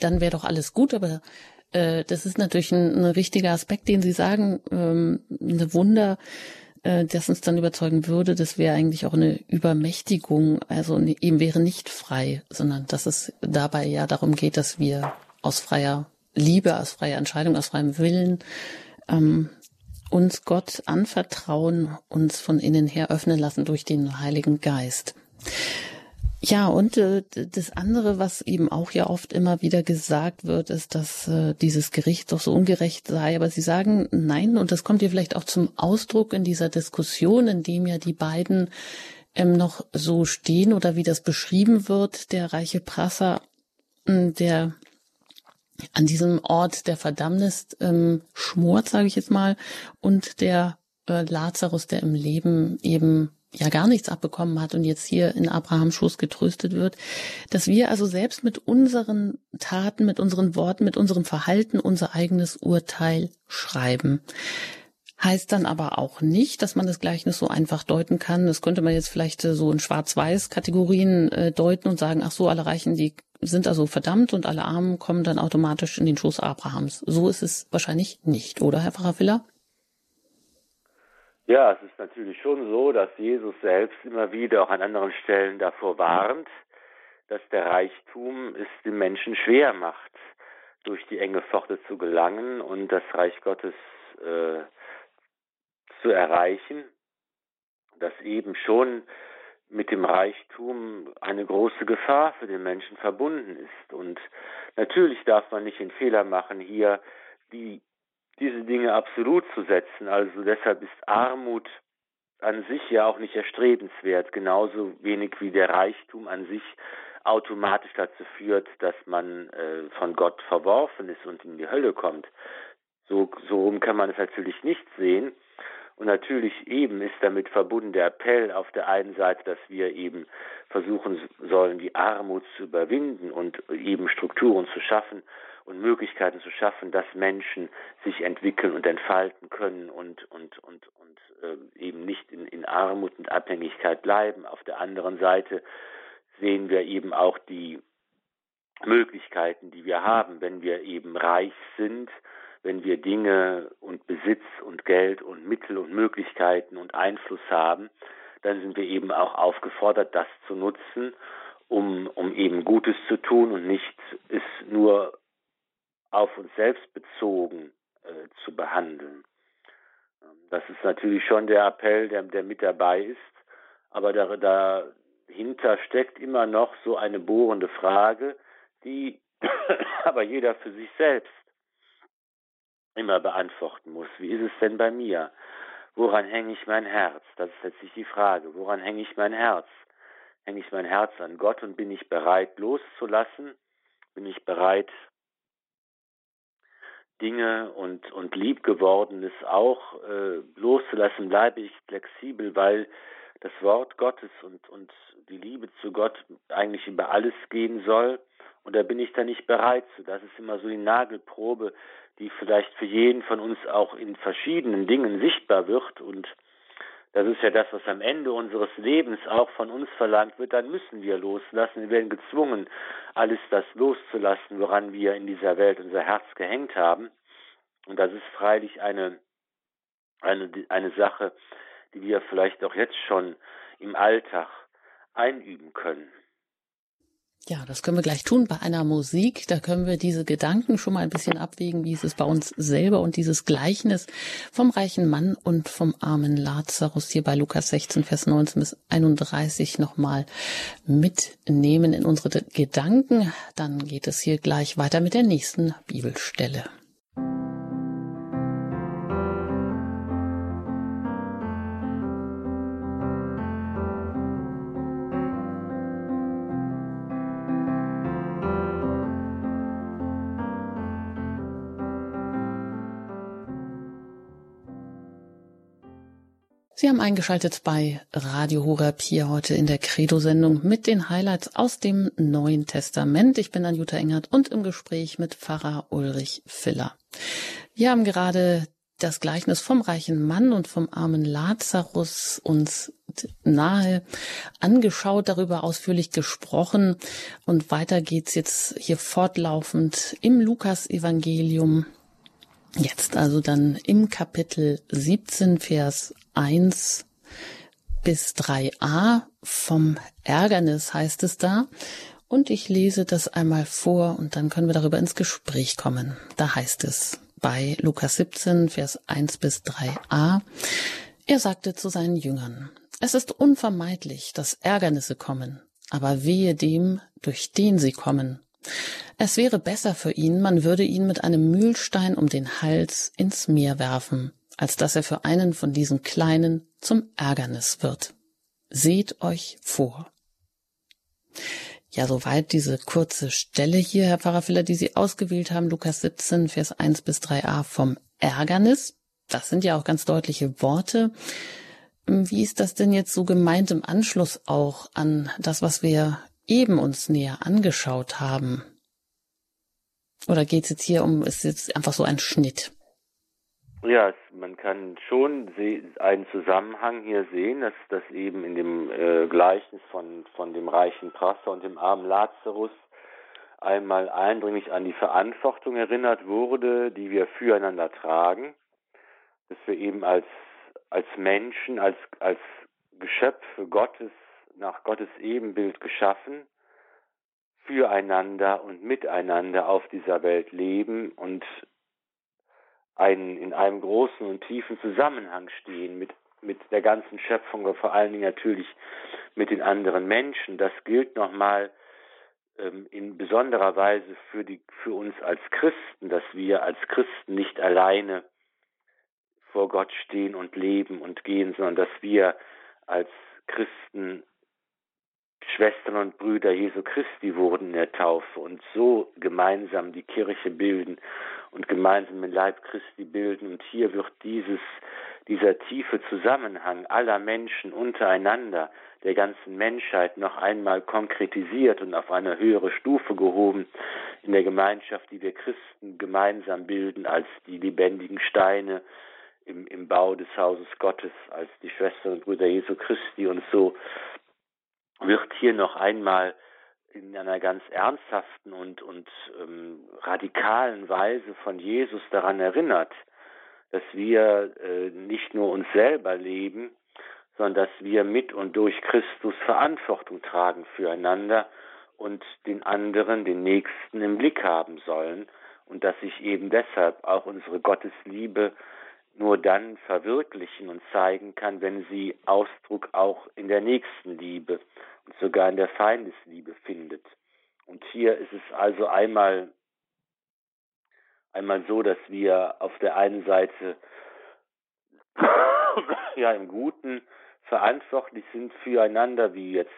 dann wäre doch alles gut. Aber äh, das ist natürlich ein, ein richtiger Aspekt, den Sie sagen. Ähm, eine Wunder, äh, das uns dann überzeugen würde, das wäre eigentlich auch eine Übermächtigung. Also ne, eben wäre nicht frei, sondern dass es dabei ja darum geht, dass wir aus freier Liebe, aus freier Entscheidung, aus freiem Willen ähm, uns Gott anvertrauen, uns von innen her öffnen lassen durch den Heiligen Geist. Ja, und äh, das andere, was eben auch ja oft immer wieder gesagt wird, ist, dass äh, dieses Gericht doch so ungerecht sei. Aber Sie sagen nein, und das kommt hier vielleicht auch zum Ausdruck in dieser Diskussion, in dem ja die beiden ähm, noch so stehen oder wie das beschrieben wird, der reiche Prasser, der an diesem Ort der Verdammnis ähm, schmort, sage ich jetzt mal, und der äh, Lazarus, der im Leben eben ja gar nichts abbekommen hat und jetzt hier in Abrahams Schoß getröstet wird, dass wir also selbst mit unseren Taten, mit unseren Worten, mit unserem Verhalten unser eigenes Urteil schreiben. Heißt dann aber auch nicht, dass man das Gleichnis so einfach deuten kann. Das könnte man jetzt vielleicht äh, so in Schwarz-Weiß-Kategorien äh, deuten und sagen, ach so, alle Reichen, die sind also verdammt und alle Armen kommen dann automatisch in den Schoß Abrahams. So ist es wahrscheinlich nicht, oder Herr Pfarrer Viller? Ja, es ist natürlich schon so, dass Jesus selbst immer wieder auch an anderen Stellen davor warnt, dass der Reichtum es den Menschen schwer macht, durch die enge Pforte zu gelangen und das Reich Gottes äh, zu erreichen, dass eben schon mit dem Reichtum eine große Gefahr für den Menschen verbunden ist. Und natürlich darf man nicht den Fehler machen, hier die, diese Dinge absolut zu setzen. Also deshalb ist Armut an sich ja auch nicht erstrebenswert, genauso wenig wie der Reichtum an sich automatisch dazu führt, dass man äh, von Gott verworfen ist und in die Hölle kommt. So, so rum kann man es natürlich nicht sehen. Und natürlich eben ist damit verbunden der Appell auf der einen Seite, dass wir eben versuchen sollen, die Armut zu überwinden und eben Strukturen zu schaffen und Möglichkeiten zu schaffen, dass Menschen sich entwickeln und entfalten können und, und, und, und äh, eben nicht in, in Armut und Abhängigkeit bleiben. Auf der anderen Seite sehen wir eben auch die Möglichkeiten, die wir haben, wenn wir eben reich sind, wenn wir Dinge und Besitz und Geld und Mittel und Möglichkeiten und Einfluss haben, dann sind wir eben auch aufgefordert, das zu nutzen, um, um eben Gutes zu tun und nicht es nur auf uns selbst bezogen äh, zu behandeln. Das ist natürlich schon der Appell, der, der mit dabei ist, aber da, dahinter steckt immer noch so eine bohrende Frage, die aber jeder für sich selbst immer beantworten muss. Wie ist es denn bei mir? Woran hänge ich mein Herz? Das ist letztlich die Frage. Woran hänge ich mein Herz? Hänge ich mein Herz an Gott und bin ich bereit loszulassen? Bin ich bereit, Dinge und, und Liebgewordenes auch äh, loszulassen? Bleibe ich flexibel, weil das Wort Gottes und, und die Liebe zu Gott eigentlich über alles gehen soll? Und da bin ich da nicht bereit zu. Das ist immer so die Nagelprobe, die vielleicht für jeden von uns auch in verschiedenen Dingen sichtbar wird. Und das ist ja das, was am Ende unseres Lebens auch von uns verlangt wird. Dann müssen wir loslassen. Wir werden gezwungen, alles das loszulassen, woran wir in dieser Welt unser Herz gehängt haben. Und das ist freilich eine, eine, eine Sache, die wir vielleicht auch jetzt schon im Alltag einüben können. Ja, das können wir gleich tun bei einer Musik. Da können wir diese Gedanken schon mal ein bisschen abwägen, wie ist es bei uns selber und dieses Gleichnis vom reichen Mann und vom armen Lazarus hier bei Lukas 16, Vers 19 bis 31 nochmal mitnehmen in unsere Gedanken. Dann geht es hier gleich weiter mit der nächsten Bibelstelle. Sie haben eingeschaltet bei Radio Horeb hier heute in der Credo-Sendung mit den Highlights aus dem Neuen Testament. Ich bin Anjuta Engert und im Gespräch mit Pfarrer Ulrich Filler. Wir haben gerade das Gleichnis vom reichen Mann und vom armen Lazarus uns nahe angeschaut, darüber ausführlich gesprochen und weiter geht's jetzt hier fortlaufend im Lukas-Evangelium Jetzt also dann im Kapitel 17, Vers 1 bis 3a vom Ärgernis heißt es da. Und ich lese das einmal vor und dann können wir darüber ins Gespräch kommen. Da heißt es bei Lukas 17, Vers 1 bis 3a. Er sagte zu seinen Jüngern, es ist unvermeidlich, dass Ärgernisse kommen, aber wehe dem, durch den sie kommen. Es wäre besser für ihn, man würde ihn mit einem Mühlstein um den Hals ins Meer werfen, als dass er für einen von diesen Kleinen zum Ärgernis wird. Seht euch vor. Ja, soweit diese kurze Stelle hier, Herr Pfarrer Filler, die Sie ausgewählt haben, Lukas 17, Vers 1 bis 3a vom Ärgernis. Das sind ja auch ganz deutliche Worte. Wie ist das denn jetzt so gemeint im Anschluss auch an das, was wir eben uns näher angeschaut haben? Oder geht es jetzt hier um, ist jetzt einfach so ein Schnitt? Ja, man kann schon einen Zusammenhang hier sehen, dass das eben in dem äh, Gleichnis von, von dem reichen Prasser und dem armen Lazarus einmal eindringlich an die Verantwortung erinnert wurde, die wir füreinander tragen, dass wir eben als, als Menschen, als, als Geschöpfe Gottes nach Gottes Ebenbild geschaffen, füreinander und miteinander auf dieser Welt leben und einen, in einem großen und tiefen Zusammenhang stehen mit, mit der ganzen Schöpfung und vor allen Dingen natürlich mit den anderen Menschen. Das gilt nochmal ähm, in besonderer Weise für, die, für uns als Christen, dass wir als Christen nicht alleine vor Gott stehen und leben und gehen, sondern dass wir als Christen Schwestern und Brüder Jesu Christi wurden in der Taufe und so gemeinsam die Kirche bilden und gemeinsam den Leib Christi bilden. Und hier wird dieses, dieser tiefe Zusammenhang aller Menschen untereinander, der ganzen Menschheit noch einmal konkretisiert und auf eine höhere Stufe gehoben in der Gemeinschaft, die wir Christen gemeinsam bilden als die lebendigen Steine im, im Bau des Hauses Gottes, als die Schwestern und Brüder Jesu Christi und so wird hier noch einmal in einer ganz ernsthaften und, und ähm, radikalen Weise von Jesus daran erinnert, dass wir äh, nicht nur uns selber leben, sondern dass wir mit und durch Christus Verantwortung tragen füreinander und den anderen, den Nächsten im Blick haben sollen und dass sich eben deshalb auch unsere Gottesliebe nur dann verwirklichen und zeigen kann, wenn sie Ausdruck auch in der Nächstenliebe und sogar in der Feindesliebe findet. Und hier ist es also einmal einmal so, dass wir auf der einen Seite ja im Guten verantwortlich sind füreinander, wie jetzt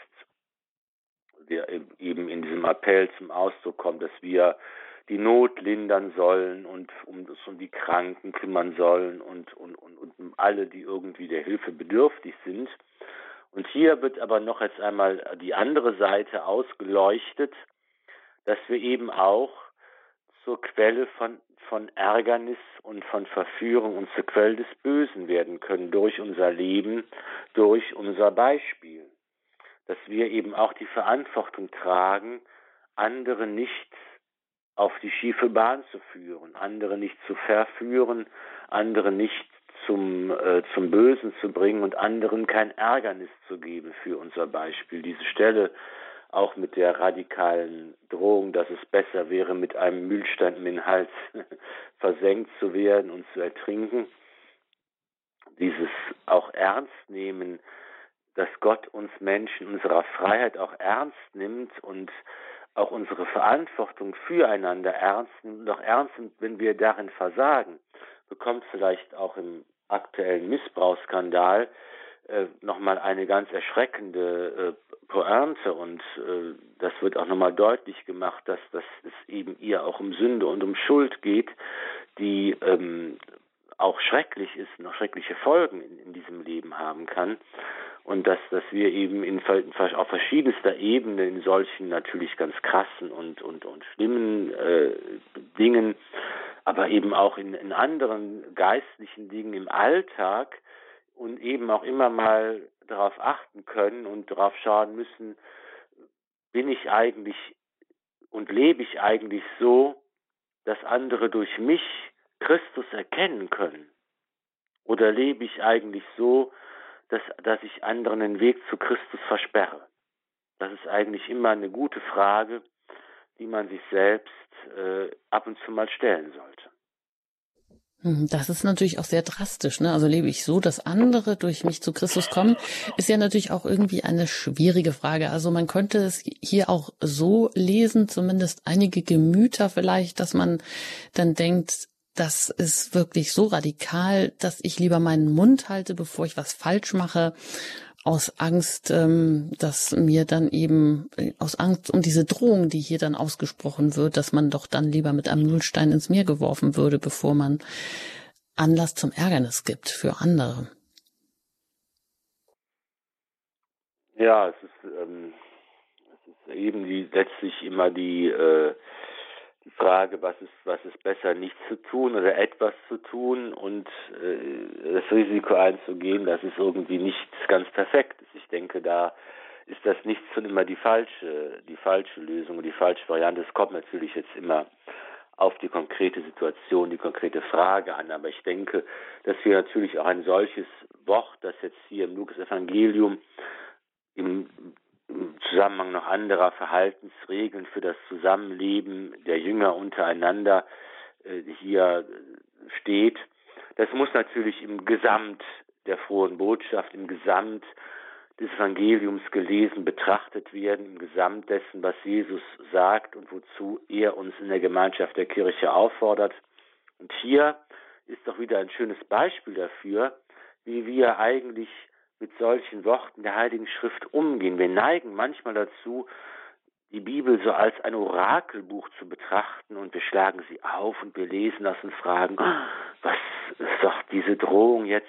wir eben in diesem Appell zum Ausdruck kommt, dass wir die Not lindern sollen und um, um die Kranken kümmern sollen und, und, und, und um alle, die irgendwie der Hilfe bedürftig sind. Und hier wird aber noch jetzt einmal die andere Seite ausgeleuchtet, dass wir eben auch zur Quelle von, von Ärgernis und von Verführung und zur Quelle des Bösen werden können durch unser Leben, durch unser Beispiel. Dass wir eben auch die Verantwortung tragen, andere nicht auf die schiefe Bahn zu führen, andere nicht zu verführen, andere nicht zum, äh, zum Bösen zu bringen und anderen kein Ärgernis zu geben für unser Beispiel. Diese Stelle auch mit der radikalen Drohung, dass es besser wäre, mit einem Mühlstein im den Hals versenkt zu werden und zu ertrinken. Dieses auch ernst nehmen, dass Gott uns Menschen unserer Freiheit auch ernst nimmt und auch unsere Verantwortung füreinander ernst auch ernst wenn wir darin versagen, bekommt vielleicht auch im aktuellen Missbrauchsskandal äh, nochmal eine ganz erschreckende äh, Pointe und äh, das wird auch nochmal deutlich gemacht, dass, dass es eben ihr auch um Sünde und um Schuld geht, die ähm, auch schrecklich ist, noch schreckliche Folgen in, in diesem Leben haben kann und dass, dass wir eben in, auf verschiedenster Ebene in solchen natürlich ganz krassen und, und, und schlimmen äh, Dingen, aber eben auch in, in anderen geistlichen Dingen im Alltag und eben auch immer mal darauf achten können und darauf schauen müssen, bin ich eigentlich und lebe ich eigentlich so, dass andere durch mich Christus erkennen können? Oder lebe ich eigentlich so, dass, dass ich anderen den Weg zu Christus versperre? Das ist eigentlich immer eine gute Frage, die man sich selbst äh, ab und zu mal stellen sollte. Hm, das ist natürlich auch sehr drastisch. Ne? Also lebe ich so, dass andere durch mich zu Christus kommen, ist ja natürlich auch irgendwie eine schwierige Frage. Also man könnte es hier auch so lesen, zumindest einige Gemüter vielleicht, dass man dann denkt, das ist wirklich so radikal, dass ich lieber meinen Mund halte, bevor ich was falsch mache aus Angst, ähm, dass mir dann eben, äh, aus Angst um diese Drohung, die hier dann ausgesprochen wird, dass man doch dann lieber mit einem Nullstein ins Meer geworfen würde, bevor man Anlass zum Ärgernis gibt für andere. Ja, es ist, ähm, es ist eben die, letztlich immer die, äh, die Frage, was ist, was ist besser, nichts zu tun oder etwas zu tun und äh, das Risiko einzugehen, dass es irgendwie nicht ganz perfekt ist. Ich denke, da ist das nichts und immer die falsche, die falsche Lösung die falsche Variante. Es kommt natürlich jetzt immer auf die konkrete Situation, die konkrete Frage an. Aber ich denke, dass wir natürlich auch ein solches Wort, das jetzt hier im Lukas Evangelium im im Zusammenhang noch anderer Verhaltensregeln für das Zusammenleben der Jünger untereinander äh, hier steht. Das muss natürlich im Gesamt der frohen Botschaft, im Gesamt des Evangeliums gelesen, betrachtet werden, im Gesamt dessen, was Jesus sagt und wozu er uns in der Gemeinschaft der Kirche auffordert. Und hier ist doch wieder ein schönes Beispiel dafür, wie wir eigentlich mit solchen Worten der Heiligen Schrift umgehen. Wir neigen manchmal dazu, die Bibel so als ein Orakelbuch zu betrachten und wir schlagen sie auf und wir lesen das und fragen, was sagt diese Drohung jetzt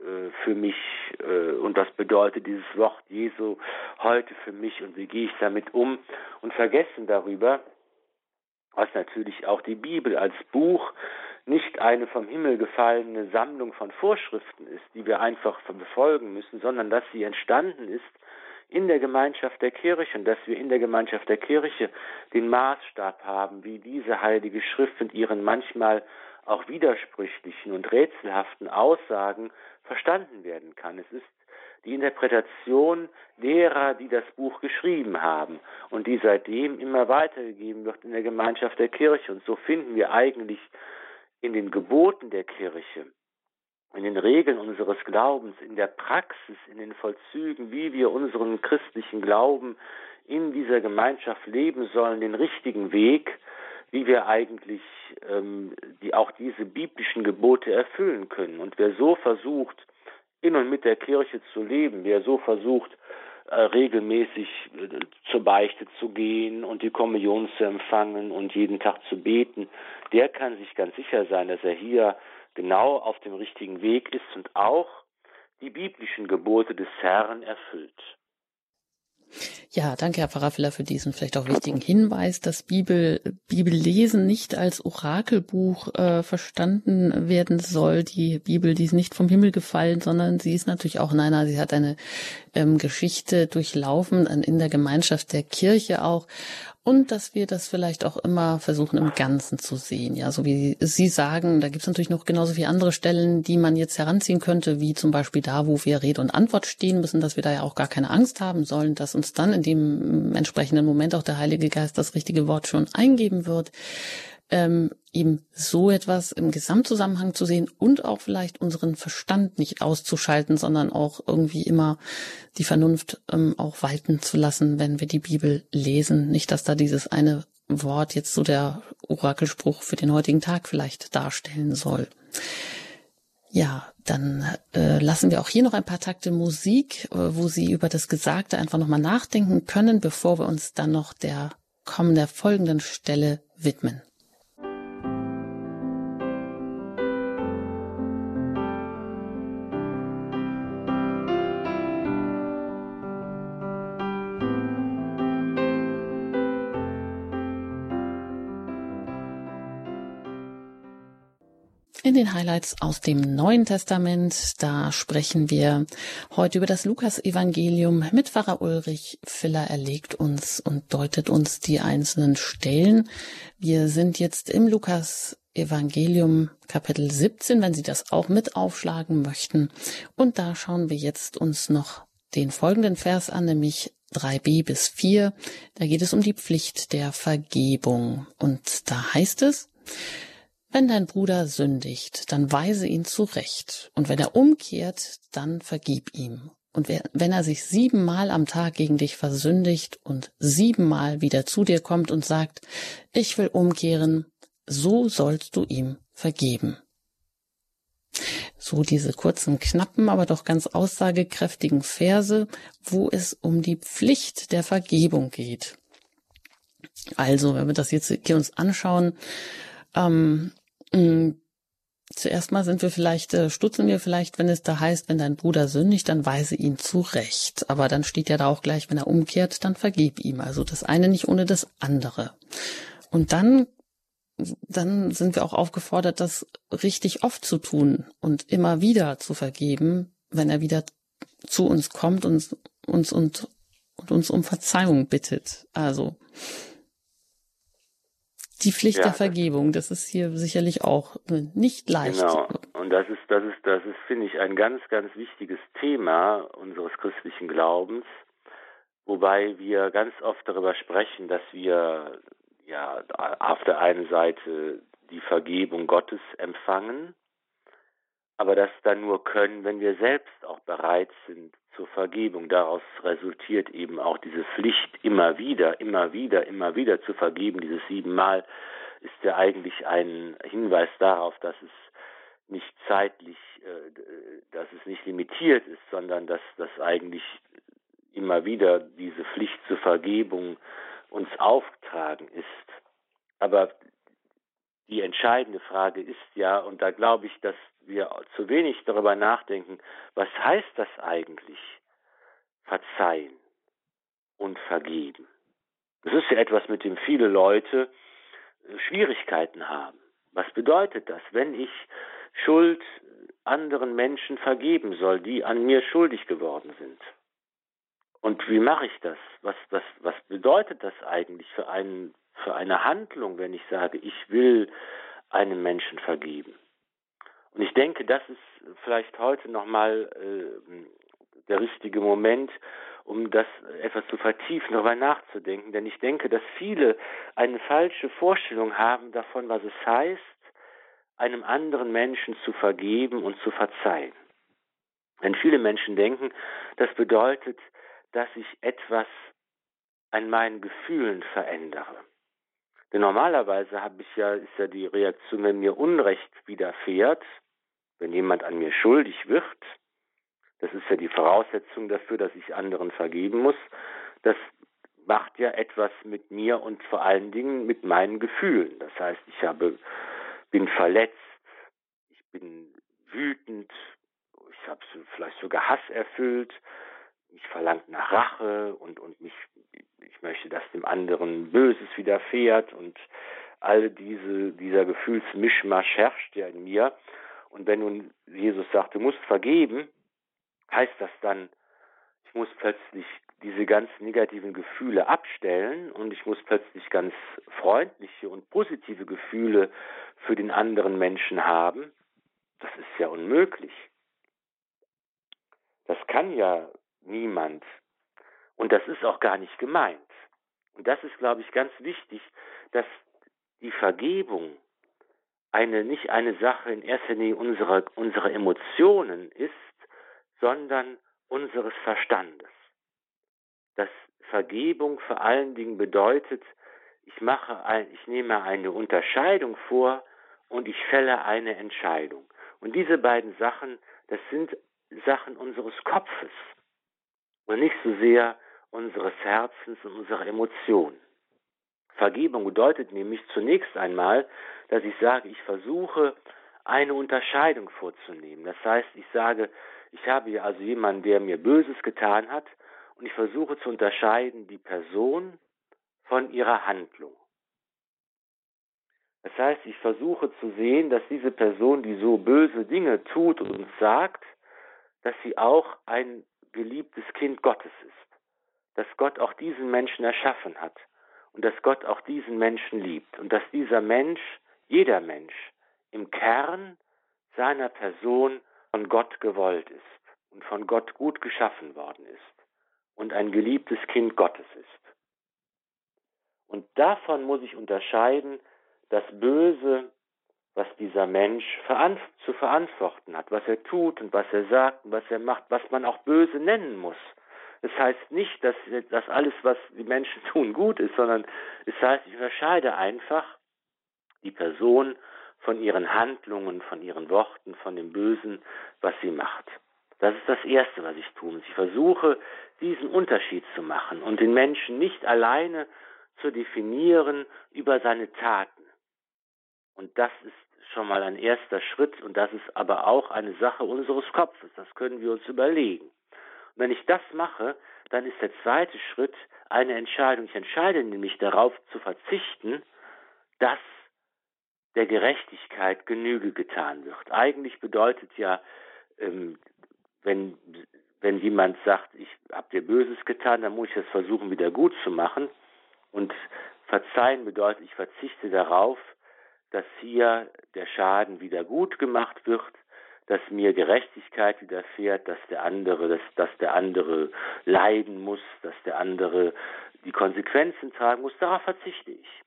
äh, für mich äh, und was bedeutet dieses Wort Jesu heute für mich und wie gehe ich damit um und vergessen darüber, was natürlich auch die Bibel als Buch nicht eine vom Himmel gefallene Sammlung von Vorschriften ist, die wir einfach befolgen müssen, sondern dass sie entstanden ist in der Gemeinschaft der Kirche und dass wir in der Gemeinschaft der Kirche den Maßstab haben, wie diese heilige Schrift mit ihren manchmal auch widersprüchlichen und rätselhaften Aussagen verstanden werden kann. Es ist die Interpretation derer, die das Buch geschrieben haben und die seitdem immer weitergegeben wird in der Gemeinschaft der Kirche. Und so finden wir eigentlich in den Geboten der Kirche, in den Regeln unseres Glaubens, in der Praxis, in den Vollzügen, wie wir unseren christlichen Glauben in dieser Gemeinschaft leben sollen, den richtigen Weg, wie wir eigentlich ähm, die, auch diese biblischen Gebote erfüllen können. Und wer so versucht, in und mit der Kirche zu leben, wer so versucht, äh, regelmäßig äh, zur Beichte zu gehen und die Kommunion zu empfangen und jeden Tag zu beten, der kann sich ganz sicher sein, dass er hier genau auf dem richtigen Weg ist und auch die biblischen Gebote des Herrn erfüllt. Ja, danke, Herr Pfarrer für diesen vielleicht auch wichtigen Hinweis, dass Bibel, Bibellesen nicht als Orakelbuch äh, verstanden werden soll. Die Bibel, die ist nicht vom Himmel gefallen, sondern sie ist natürlich auch in einer, sie hat eine ähm, Geschichte durchlaufen, in der Gemeinschaft der Kirche auch und dass wir das vielleicht auch immer versuchen im Ganzen zu sehen. Ja, so wie Sie sagen, da gibt es natürlich noch genauso viele andere Stellen, die man jetzt heranziehen könnte, wie zum Beispiel da, wo wir Rede und Antwort stehen müssen, dass wir da ja auch gar keine Angst haben sollen, dass uns dann in dem entsprechenden Moment auch der Heilige Geist das richtige Wort schon eingeben wird ähm, eben so etwas im Gesamtzusammenhang zu sehen und auch vielleicht unseren Verstand nicht auszuschalten, sondern auch irgendwie immer die Vernunft ähm, auch walten zu lassen, wenn wir die Bibel lesen. Nicht, dass da dieses eine Wort jetzt so der Orakelspruch für den heutigen Tag vielleicht darstellen soll. Ja, dann äh, lassen wir auch hier noch ein paar Takte Musik, äh, wo Sie über das Gesagte einfach nochmal nachdenken können, bevor wir uns dann noch der kommenden, folgenden Stelle widmen. Den Highlights aus dem Neuen Testament, da sprechen wir heute über das Lukas-Evangelium mit Pfarrer Ulrich Filler. Er legt uns und deutet uns die einzelnen Stellen. Wir sind jetzt im Lukas-Evangelium Kapitel 17, wenn Sie das auch mit aufschlagen möchten. Und da schauen wir jetzt uns noch den folgenden Vers an, nämlich 3b bis 4. Da geht es um die Pflicht der Vergebung. Und da heißt es, wenn dein Bruder sündigt, dann weise ihn zurecht. Und wenn er umkehrt, dann vergib ihm. Und wenn er sich siebenmal am Tag gegen dich versündigt und siebenmal wieder zu dir kommt und sagt, ich will umkehren, so sollst du ihm vergeben. So diese kurzen, knappen, aber doch ganz aussagekräftigen Verse, wo es um die Pflicht der Vergebung geht. Also, wenn wir das jetzt hier uns anschauen, ähm, Mm, zuerst mal sind wir vielleicht, äh, stutzen wir vielleicht, wenn es da heißt, wenn dein Bruder sündigt, dann weise ihn zurecht. Aber dann steht ja da auch gleich, wenn er umkehrt, dann vergib ihm. Also das eine nicht ohne das andere. Und dann, dann sind wir auch aufgefordert, das richtig oft zu tun und immer wieder zu vergeben, wenn er wieder zu uns kommt und uns und, und uns um Verzeihung bittet. Also, die Pflicht ja, der Vergebung, das ist hier sicherlich auch nicht leicht. Genau. Und das ist, das ist, das ist, finde ich, ein ganz, ganz wichtiges Thema unseres christlichen Glaubens, wobei wir ganz oft darüber sprechen, dass wir ja auf der einen Seite die Vergebung Gottes empfangen, aber das dann nur können, wenn wir selbst auch bereit sind zur Vergebung. Daraus resultiert eben auch diese Pflicht, immer wieder, immer wieder, immer wieder zu vergeben. Dieses siebenmal ist ja eigentlich ein Hinweis darauf, dass es nicht zeitlich, äh, dass es nicht limitiert ist, sondern dass das eigentlich immer wieder diese Pflicht zur Vergebung uns auftragen ist. Aber die entscheidende Frage ist ja, und da glaube ich, dass wir zu wenig darüber nachdenken, was heißt das eigentlich? Verzeihen und vergeben. Das ist ja etwas, mit dem viele Leute äh, Schwierigkeiten haben. Was bedeutet das, wenn ich Schuld anderen Menschen vergeben soll, die an mir schuldig geworden sind? Und wie mache ich das? Was, was, was bedeutet das eigentlich für, einen, für eine Handlung, wenn ich sage, ich will einem Menschen vergeben? Und ich denke, das ist vielleicht heute nochmal äh, der richtige Moment, um das etwas zu vertiefen, darüber nachzudenken. Denn ich denke, dass viele eine falsche Vorstellung haben davon, was es heißt, einem anderen Menschen zu vergeben und zu verzeihen. Denn viele Menschen denken, das bedeutet, dass ich etwas an meinen Gefühlen verändere. Denn normalerweise habe ich ja, ist ja die Reaktion, wenn mir Unrecht widerfährt, wenn jemand an mir schuldig wird, das ist ja die Voraussetzung dafür, dass ich anderen vergeben muss, das macht ja etwas mit mir und vor allen Dingen mit meinen Gefühlen. Das heißt, ich habe, bin verletzt, ich bin wütend, ich habe vielleicht sogar Hass erfüllt, ich verlangt nach Rache und, und mich, ich möchte, dass dem anderen Böses widerfährt und all diese, dieser Gefühlsmischmasch herrscht ja in mir. Und wenn nun Jesus sagt, du musst vergeben, heißt das dann, ich muss plötzlich diese ganz negativen Gefühle abstellen und ich muss plötzlich ganz freundliche und positive Gefühle für den anderen Menschen haben. Das ist ja unmöglich. Das kann ja niemand. Und das ist auch gar nicht gemeint. Und das ist, glaube ich, ganz wichtig, dass die Vergebung eine, nicht eine Sache in erster Linie unserer, unserer Emotionen ist, sondern unseres Verstandes. Dass Vergebung vor allen Dingen bedeutet, ich mache ein, ich nehme eine Unterscheidung vor und ich fälle eine Entscheidung. Und diese beiden Sachen, das sind Sachen unseres Kopfes und nicht so sehr unseres Herzens und unserer Emotionen. Vergebung bedeutet nämlich zunächst einmal, dass ich sage, ich versuche eine Unterscheidung vorzunehmen. Das heißt, ich sage, ich habe hier also jemanden, der mir Böses getan hat und ich versuche zu unterscheiden die Person von ihrer Handlung. Das heißt, ich versuche zu sehen, dass diese Person, die so böse Dinge tut und sagt, dass sie auch ein geliebtes Kind Gottes ist. Dass Gott auch diesen Menschen erschaffen hat und dass Gott auch diesen Menschen liebt und dass dieser Mensch, jeder Mensch, im Kern seiner Person von Gott gewollt ist und von Gott gut geschaffen worden ist und ein geliebtes Kind Gottes ist. Und davon muss ich unterscheiden, das Böse, was dieser Mensch zu verantworten hat, was er tut und was er sagt und was er macht, was man auch böse nennen muss. Das heißt nicht, dass das alles, was die Menschen tun, gut ist, sondern es heißt, ich unterscheide einfach die Person von ihren Handlungen, von ihren Worten, von dem Bösen, was sie macht. Das ist das Erste, was ich tue. Ich versuche, diesen Unterschied zu machen und den Menschen nicht alleine zu definieren über seine Taten. Und das ist schon mal ein erster Schritt und das ist aber auch eine Sache unseres Kopfes. Das können wir uns überlegen. Und wenn ich das mache, dann ist der zweite Schritt eine Entscheidung. Ich entscheide nämlich darauf zu verzichten, dass der Gerechtigkeit Genüge getan wird. Eigentlich bedeutet ja, ähm, wenn, wenn jemand sagt, ich habe dir Böses getan, dann muss ich es versuchen, wieder gut zu machen. Und verzeihen bedeutet, ich verzichte darauf, dass hier der Schaden wieder gut gemacht wird, dass mir Gerechtigkeit widerfährt, dass der andere, dass, dass der andere leiden muss, dass der andere die Konsequenzen tragen muss, darauf verzichte ich.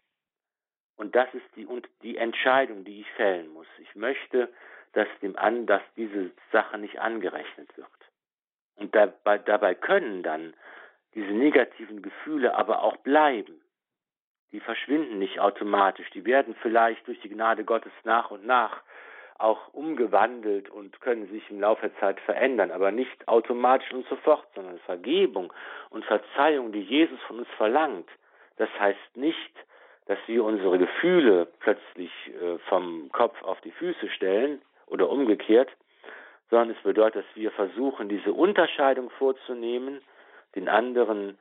Und das ist die, und die Entscheidung, die ich fällen muss. Ich möchte, dass dem an, dass diese Sache nicht angerechnet wird. Und dabei, dabei können dann diese negativen Gefühle aber auch bleiben. Die verschwinden nicht automatisch. Die werden vielleicht durch die Gnade Gottes nach und nach auch umgewandelt und können sich im Laufe der Zeit verändern, aber nicht automatisch und sofort, sondern Vergebung und Verzeihung, die Jesus von uns verlangt. Das heißt nicht, dass wir unsere Gefühle plötzlich äh, vom Kopf auf die Füße stellen oder umgekehrt, sondern es bedeutet, dass wir versuchen, diese Unterscheidung vorzunehmen, den anderen,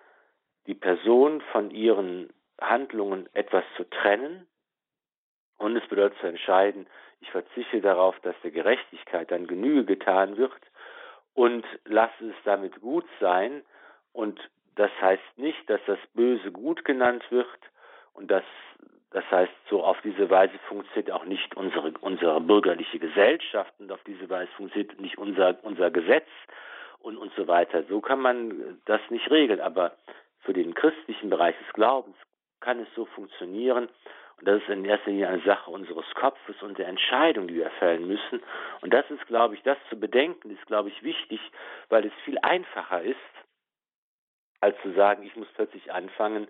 die Person von ihren Handlungen etwas zu trennen. Und es bedeutet zu entscheiden, ich verzichte darauf, dass der Gerechtigkeit dann Genüge getan wird und lasse es damit gut sein. Und das heißt nicht, dass das Böse gut genannt wird, und das, das heißt, so auf diese Weise funktioniert auch nicht unsere, unsere bürgerliche Gesellschaft und auf diese Weise funktioniert nicht unser, unser Gesetz und, und so weiter. So kann man das nicht regeln, aber für den christlichen Bereich des Glaubens kann es so funktionieren. Und das ist in erster Linie eine Sache unseres Kopfes und der Entscheidung, die wir fällen müssen. Und das ist, glaube ich, das zu bedenken, ist, glaube ich, wichtig, weil es viel einfacher ist, als zu sagen, ich muss plötzlich anfangen,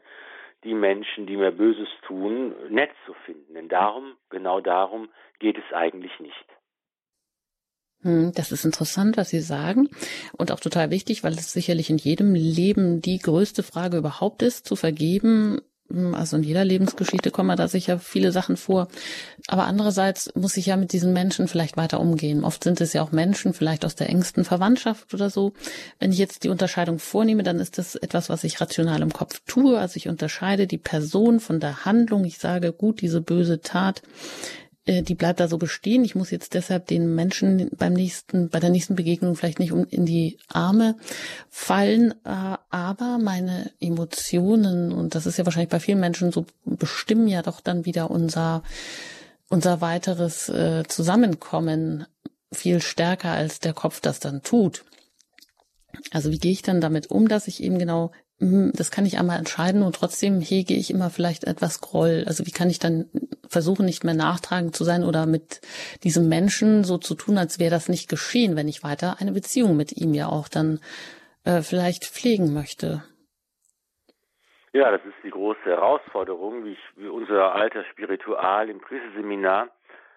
die Menschen, die mir Böses tun, nett zu finden. Denn darum, genau darum geht es eigentlich nicht. Hm, das ist interessant, was Sie sagen und auch total wichtig, weil es sicherlich in jedem Leben die größte Frage überhaupt ist, zu vergeben also in jeder Lebensgeschichte kommen da sicher viele Sachen vor. Aber andererseits muss ich ja mit diesen Menschen vielleicht weiter umgehen. Oft sind es ja auch Menschen, vielleicht aus der engsten Verwandtschaft oder so. Wenn ich jetzt die Unterscheidung vornehme, dann ist das etwas, was ich rational im Kopf tue. Also ich unterscheide die Person von der Handlung. Ich sage, gut, diese böse Tat die bleibt da so bestehen. Ich muss jetzt deshalb den Menschen beim nächsten, bei der nächsten Begegnung vielleicht nicht in die Arme fallen, äh, aber meine Emotionen, und das ist ja wahrscheinlich bei vielen Menschen so, bestimmen ja doch dann wieder unser, unser weiteres äh, Zusammenkommen viel stärker als der Kopf das dann tut. Also wie gehe ich dann damit um, dass ich eben genau das kann ich einmal entscheiden und trotzdem hege ich immer vielleicht etwas Groll. Also wie kann ich dann versuchen, nicht mehr nachtragend zu sein oder mit diesem Menschen so zu tun, als wäre das nicht geschehen, wenn ich weiter eine Beziehung mit ihm ja auch dann äh, vielleicht pflegen möchte. Ja, das ist die große Herausforderung. Wie, ich, wie unser alter Spiritual im Krisenseminar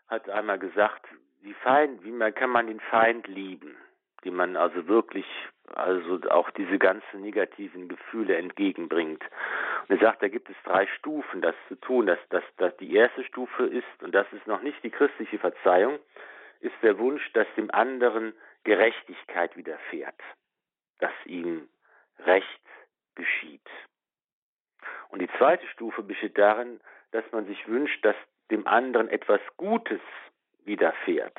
hat einmal gesagt, wie Feind, wie man, kann man den Feind lieben, den man also wirklich also auch diese ganzen negativen Gefühle entgegenbringt. Und er sagt, da gibt es drei Stufen, das zu tun. Dass, dass, dass die erste Stufe ist, und das ist noch nicht die christliche Verzeihung, ist der Wunsch, dass dem anderen Gerechtigkeit widerfährt, dass ihm Recht geschieht. Und die zweite Stufe besteht darin, dass man sich wünscht, dass dem anderen etwas Gutes widerfährt.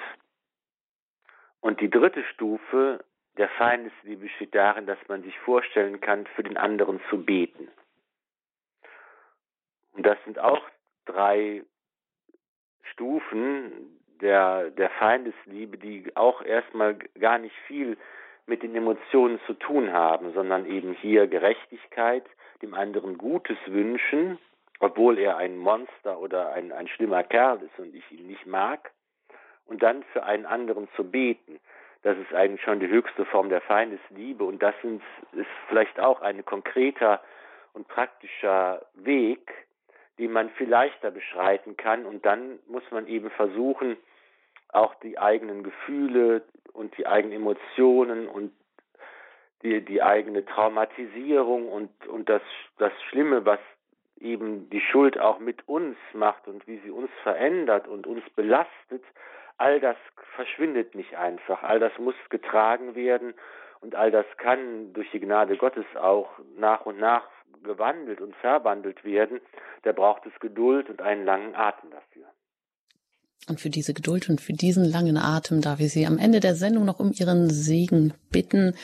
Und die dritte Stufe der Feindesliebe besteht darin, dass man sich vorstellen kann, für den anderen zu beten. Und das sind auch drei Stufen der, der Feindesliebe, die auch erstmal gar nicht viel mit den Emotionen zu tun haben, sondern eben hier Gerechtigkeit, dem anderen Gutes wünschen, obwohl er ein Monster oder ein, ein schlimmer Kerl ist und ich ihn nicht mag, und dann für einen anderen zu beten das ist eigentlich schon die höchste Form der Feindesliebe und das ist vielleicht auch ein konkreter und praktischer Weg, den man viel leichter beschreiten kann. Und dann muss man eben versuchen, auch die eigenen Gefühle und die eigenen Emotionen und die, die eigene Traumatisierung und, und das, das Schlimme, was eben die Schuld auch mit uns macht und wie sie uns verändert und uns belastet, all das verschwindet nicht einfach, all das muss getragen werden und all das kann durch die Gnade Gottes auch nach und nach gewandelt und verwandelt werden. Da braucht es Geduld und einen langen Atem dafür. Und für diese Geduld und für diesen langen Atem darf ich Sie am Ende der Sendung noch um Ihren Segen bitten.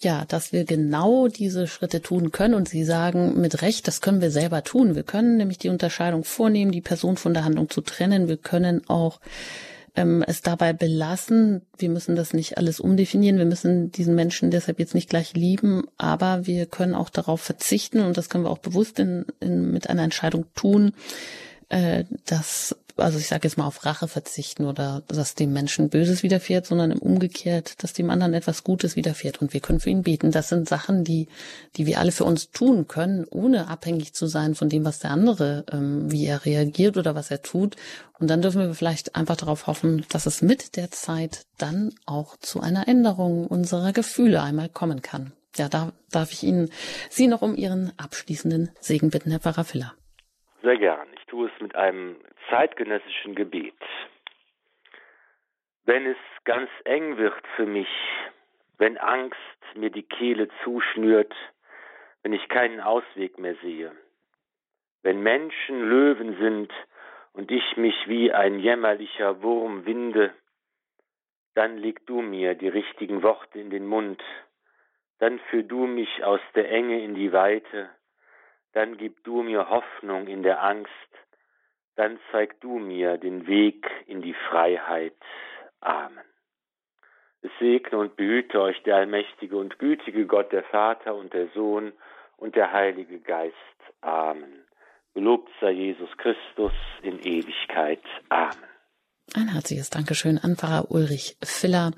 Ja, dass wir genau diese Schritte tun können. Und Sie sagen mit Recht, das können wir selber tun. Wir können nämlich die Unterscheidung vornehmen, die Person von der Handlung zu trennen. Wir können auch ähm, es dabei belassen. Wir müssen das nicht alles umdefinieren. Wir müssen diesen Menschen deshalb jetzt nicht gleich lieben, aber wir können auch darauf verzichten und das können wir auch bewusst in, in, mit einer Entscheidung tun, äh, dass also ich sage jetzt mal auf Rache verzichten oder dass dem Menschen Böses widerfährt, sondern im Umgekehrt, dass dem anderen etwas Gutes widerfährt und wir können für ihn beten. Das sind Sachen, die, die wir alle für uns tun können, ohne abhängig zu sein von dem, was der andere, ähm, wie er reagiert oder was er tut. Und dann dürfen wir vielleicht einfach darauf hoffen, dass es mit der Zeit dann auch zu einer Änderung unserer Gefühle einmal kommen kann. Ja, da darf ich Ihnen Sie noch um Ihren abschließenden Segen bitten, Herr Pfarrer Filler. Sehr gern. Ich tue es mit einem zeitgenössischen Gebet. Wenn es ganz eng wird für mich, wenn Angst mir die Kehle zuschnürt, wenn ich keinen Ausweg mehr sehe, wenn Menschen Löwen sind und ich mich wie ein jämmerlicher Wurm winde, dann leg du mir die richtigen Worte in den Mund, dann führ du mich aus der Enge in die Weite, dann gib du mir Hoffnung in der Angst, dann zeig du mir den Weg in die Freiheit. Amen. Es segne und behüte euch der allmächtige und gütige Gott, der Vater und der Sohn und der Heilige Geist. Amen. Gelobt sei Jesus Christus in Ewigkeit. Amen. Ein herzliches Dankeschön an Pfarrer Ulrich Filler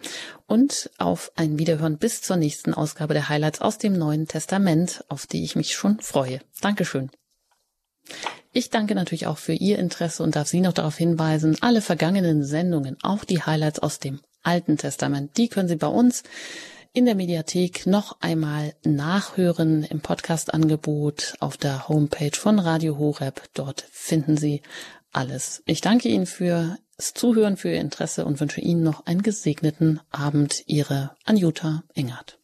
und auf ein Wiederhören bis zur nächsten Ausgabe der Highlights aus dem Neuen Testament, auf die ich mich schon freue. Dankeschön. Ich danke natürlich auch für Ihr Interesse und darf Sie noch darauf hinweisen, alle vergangenen Sendungen, auch die Highlights aus dem Alten Testament, die können Sie bei uns in der Mediathek noch einmal nachhören im Podcast-Angebot auf der Homepage von Radio Horeb. Dort finden Sie alles. Ich danke Ihnen fürs Zuhören, für Ihr Interesse und wünsche Ihnen noch einen gesegneten Abend. Ihre Anjuta Engert.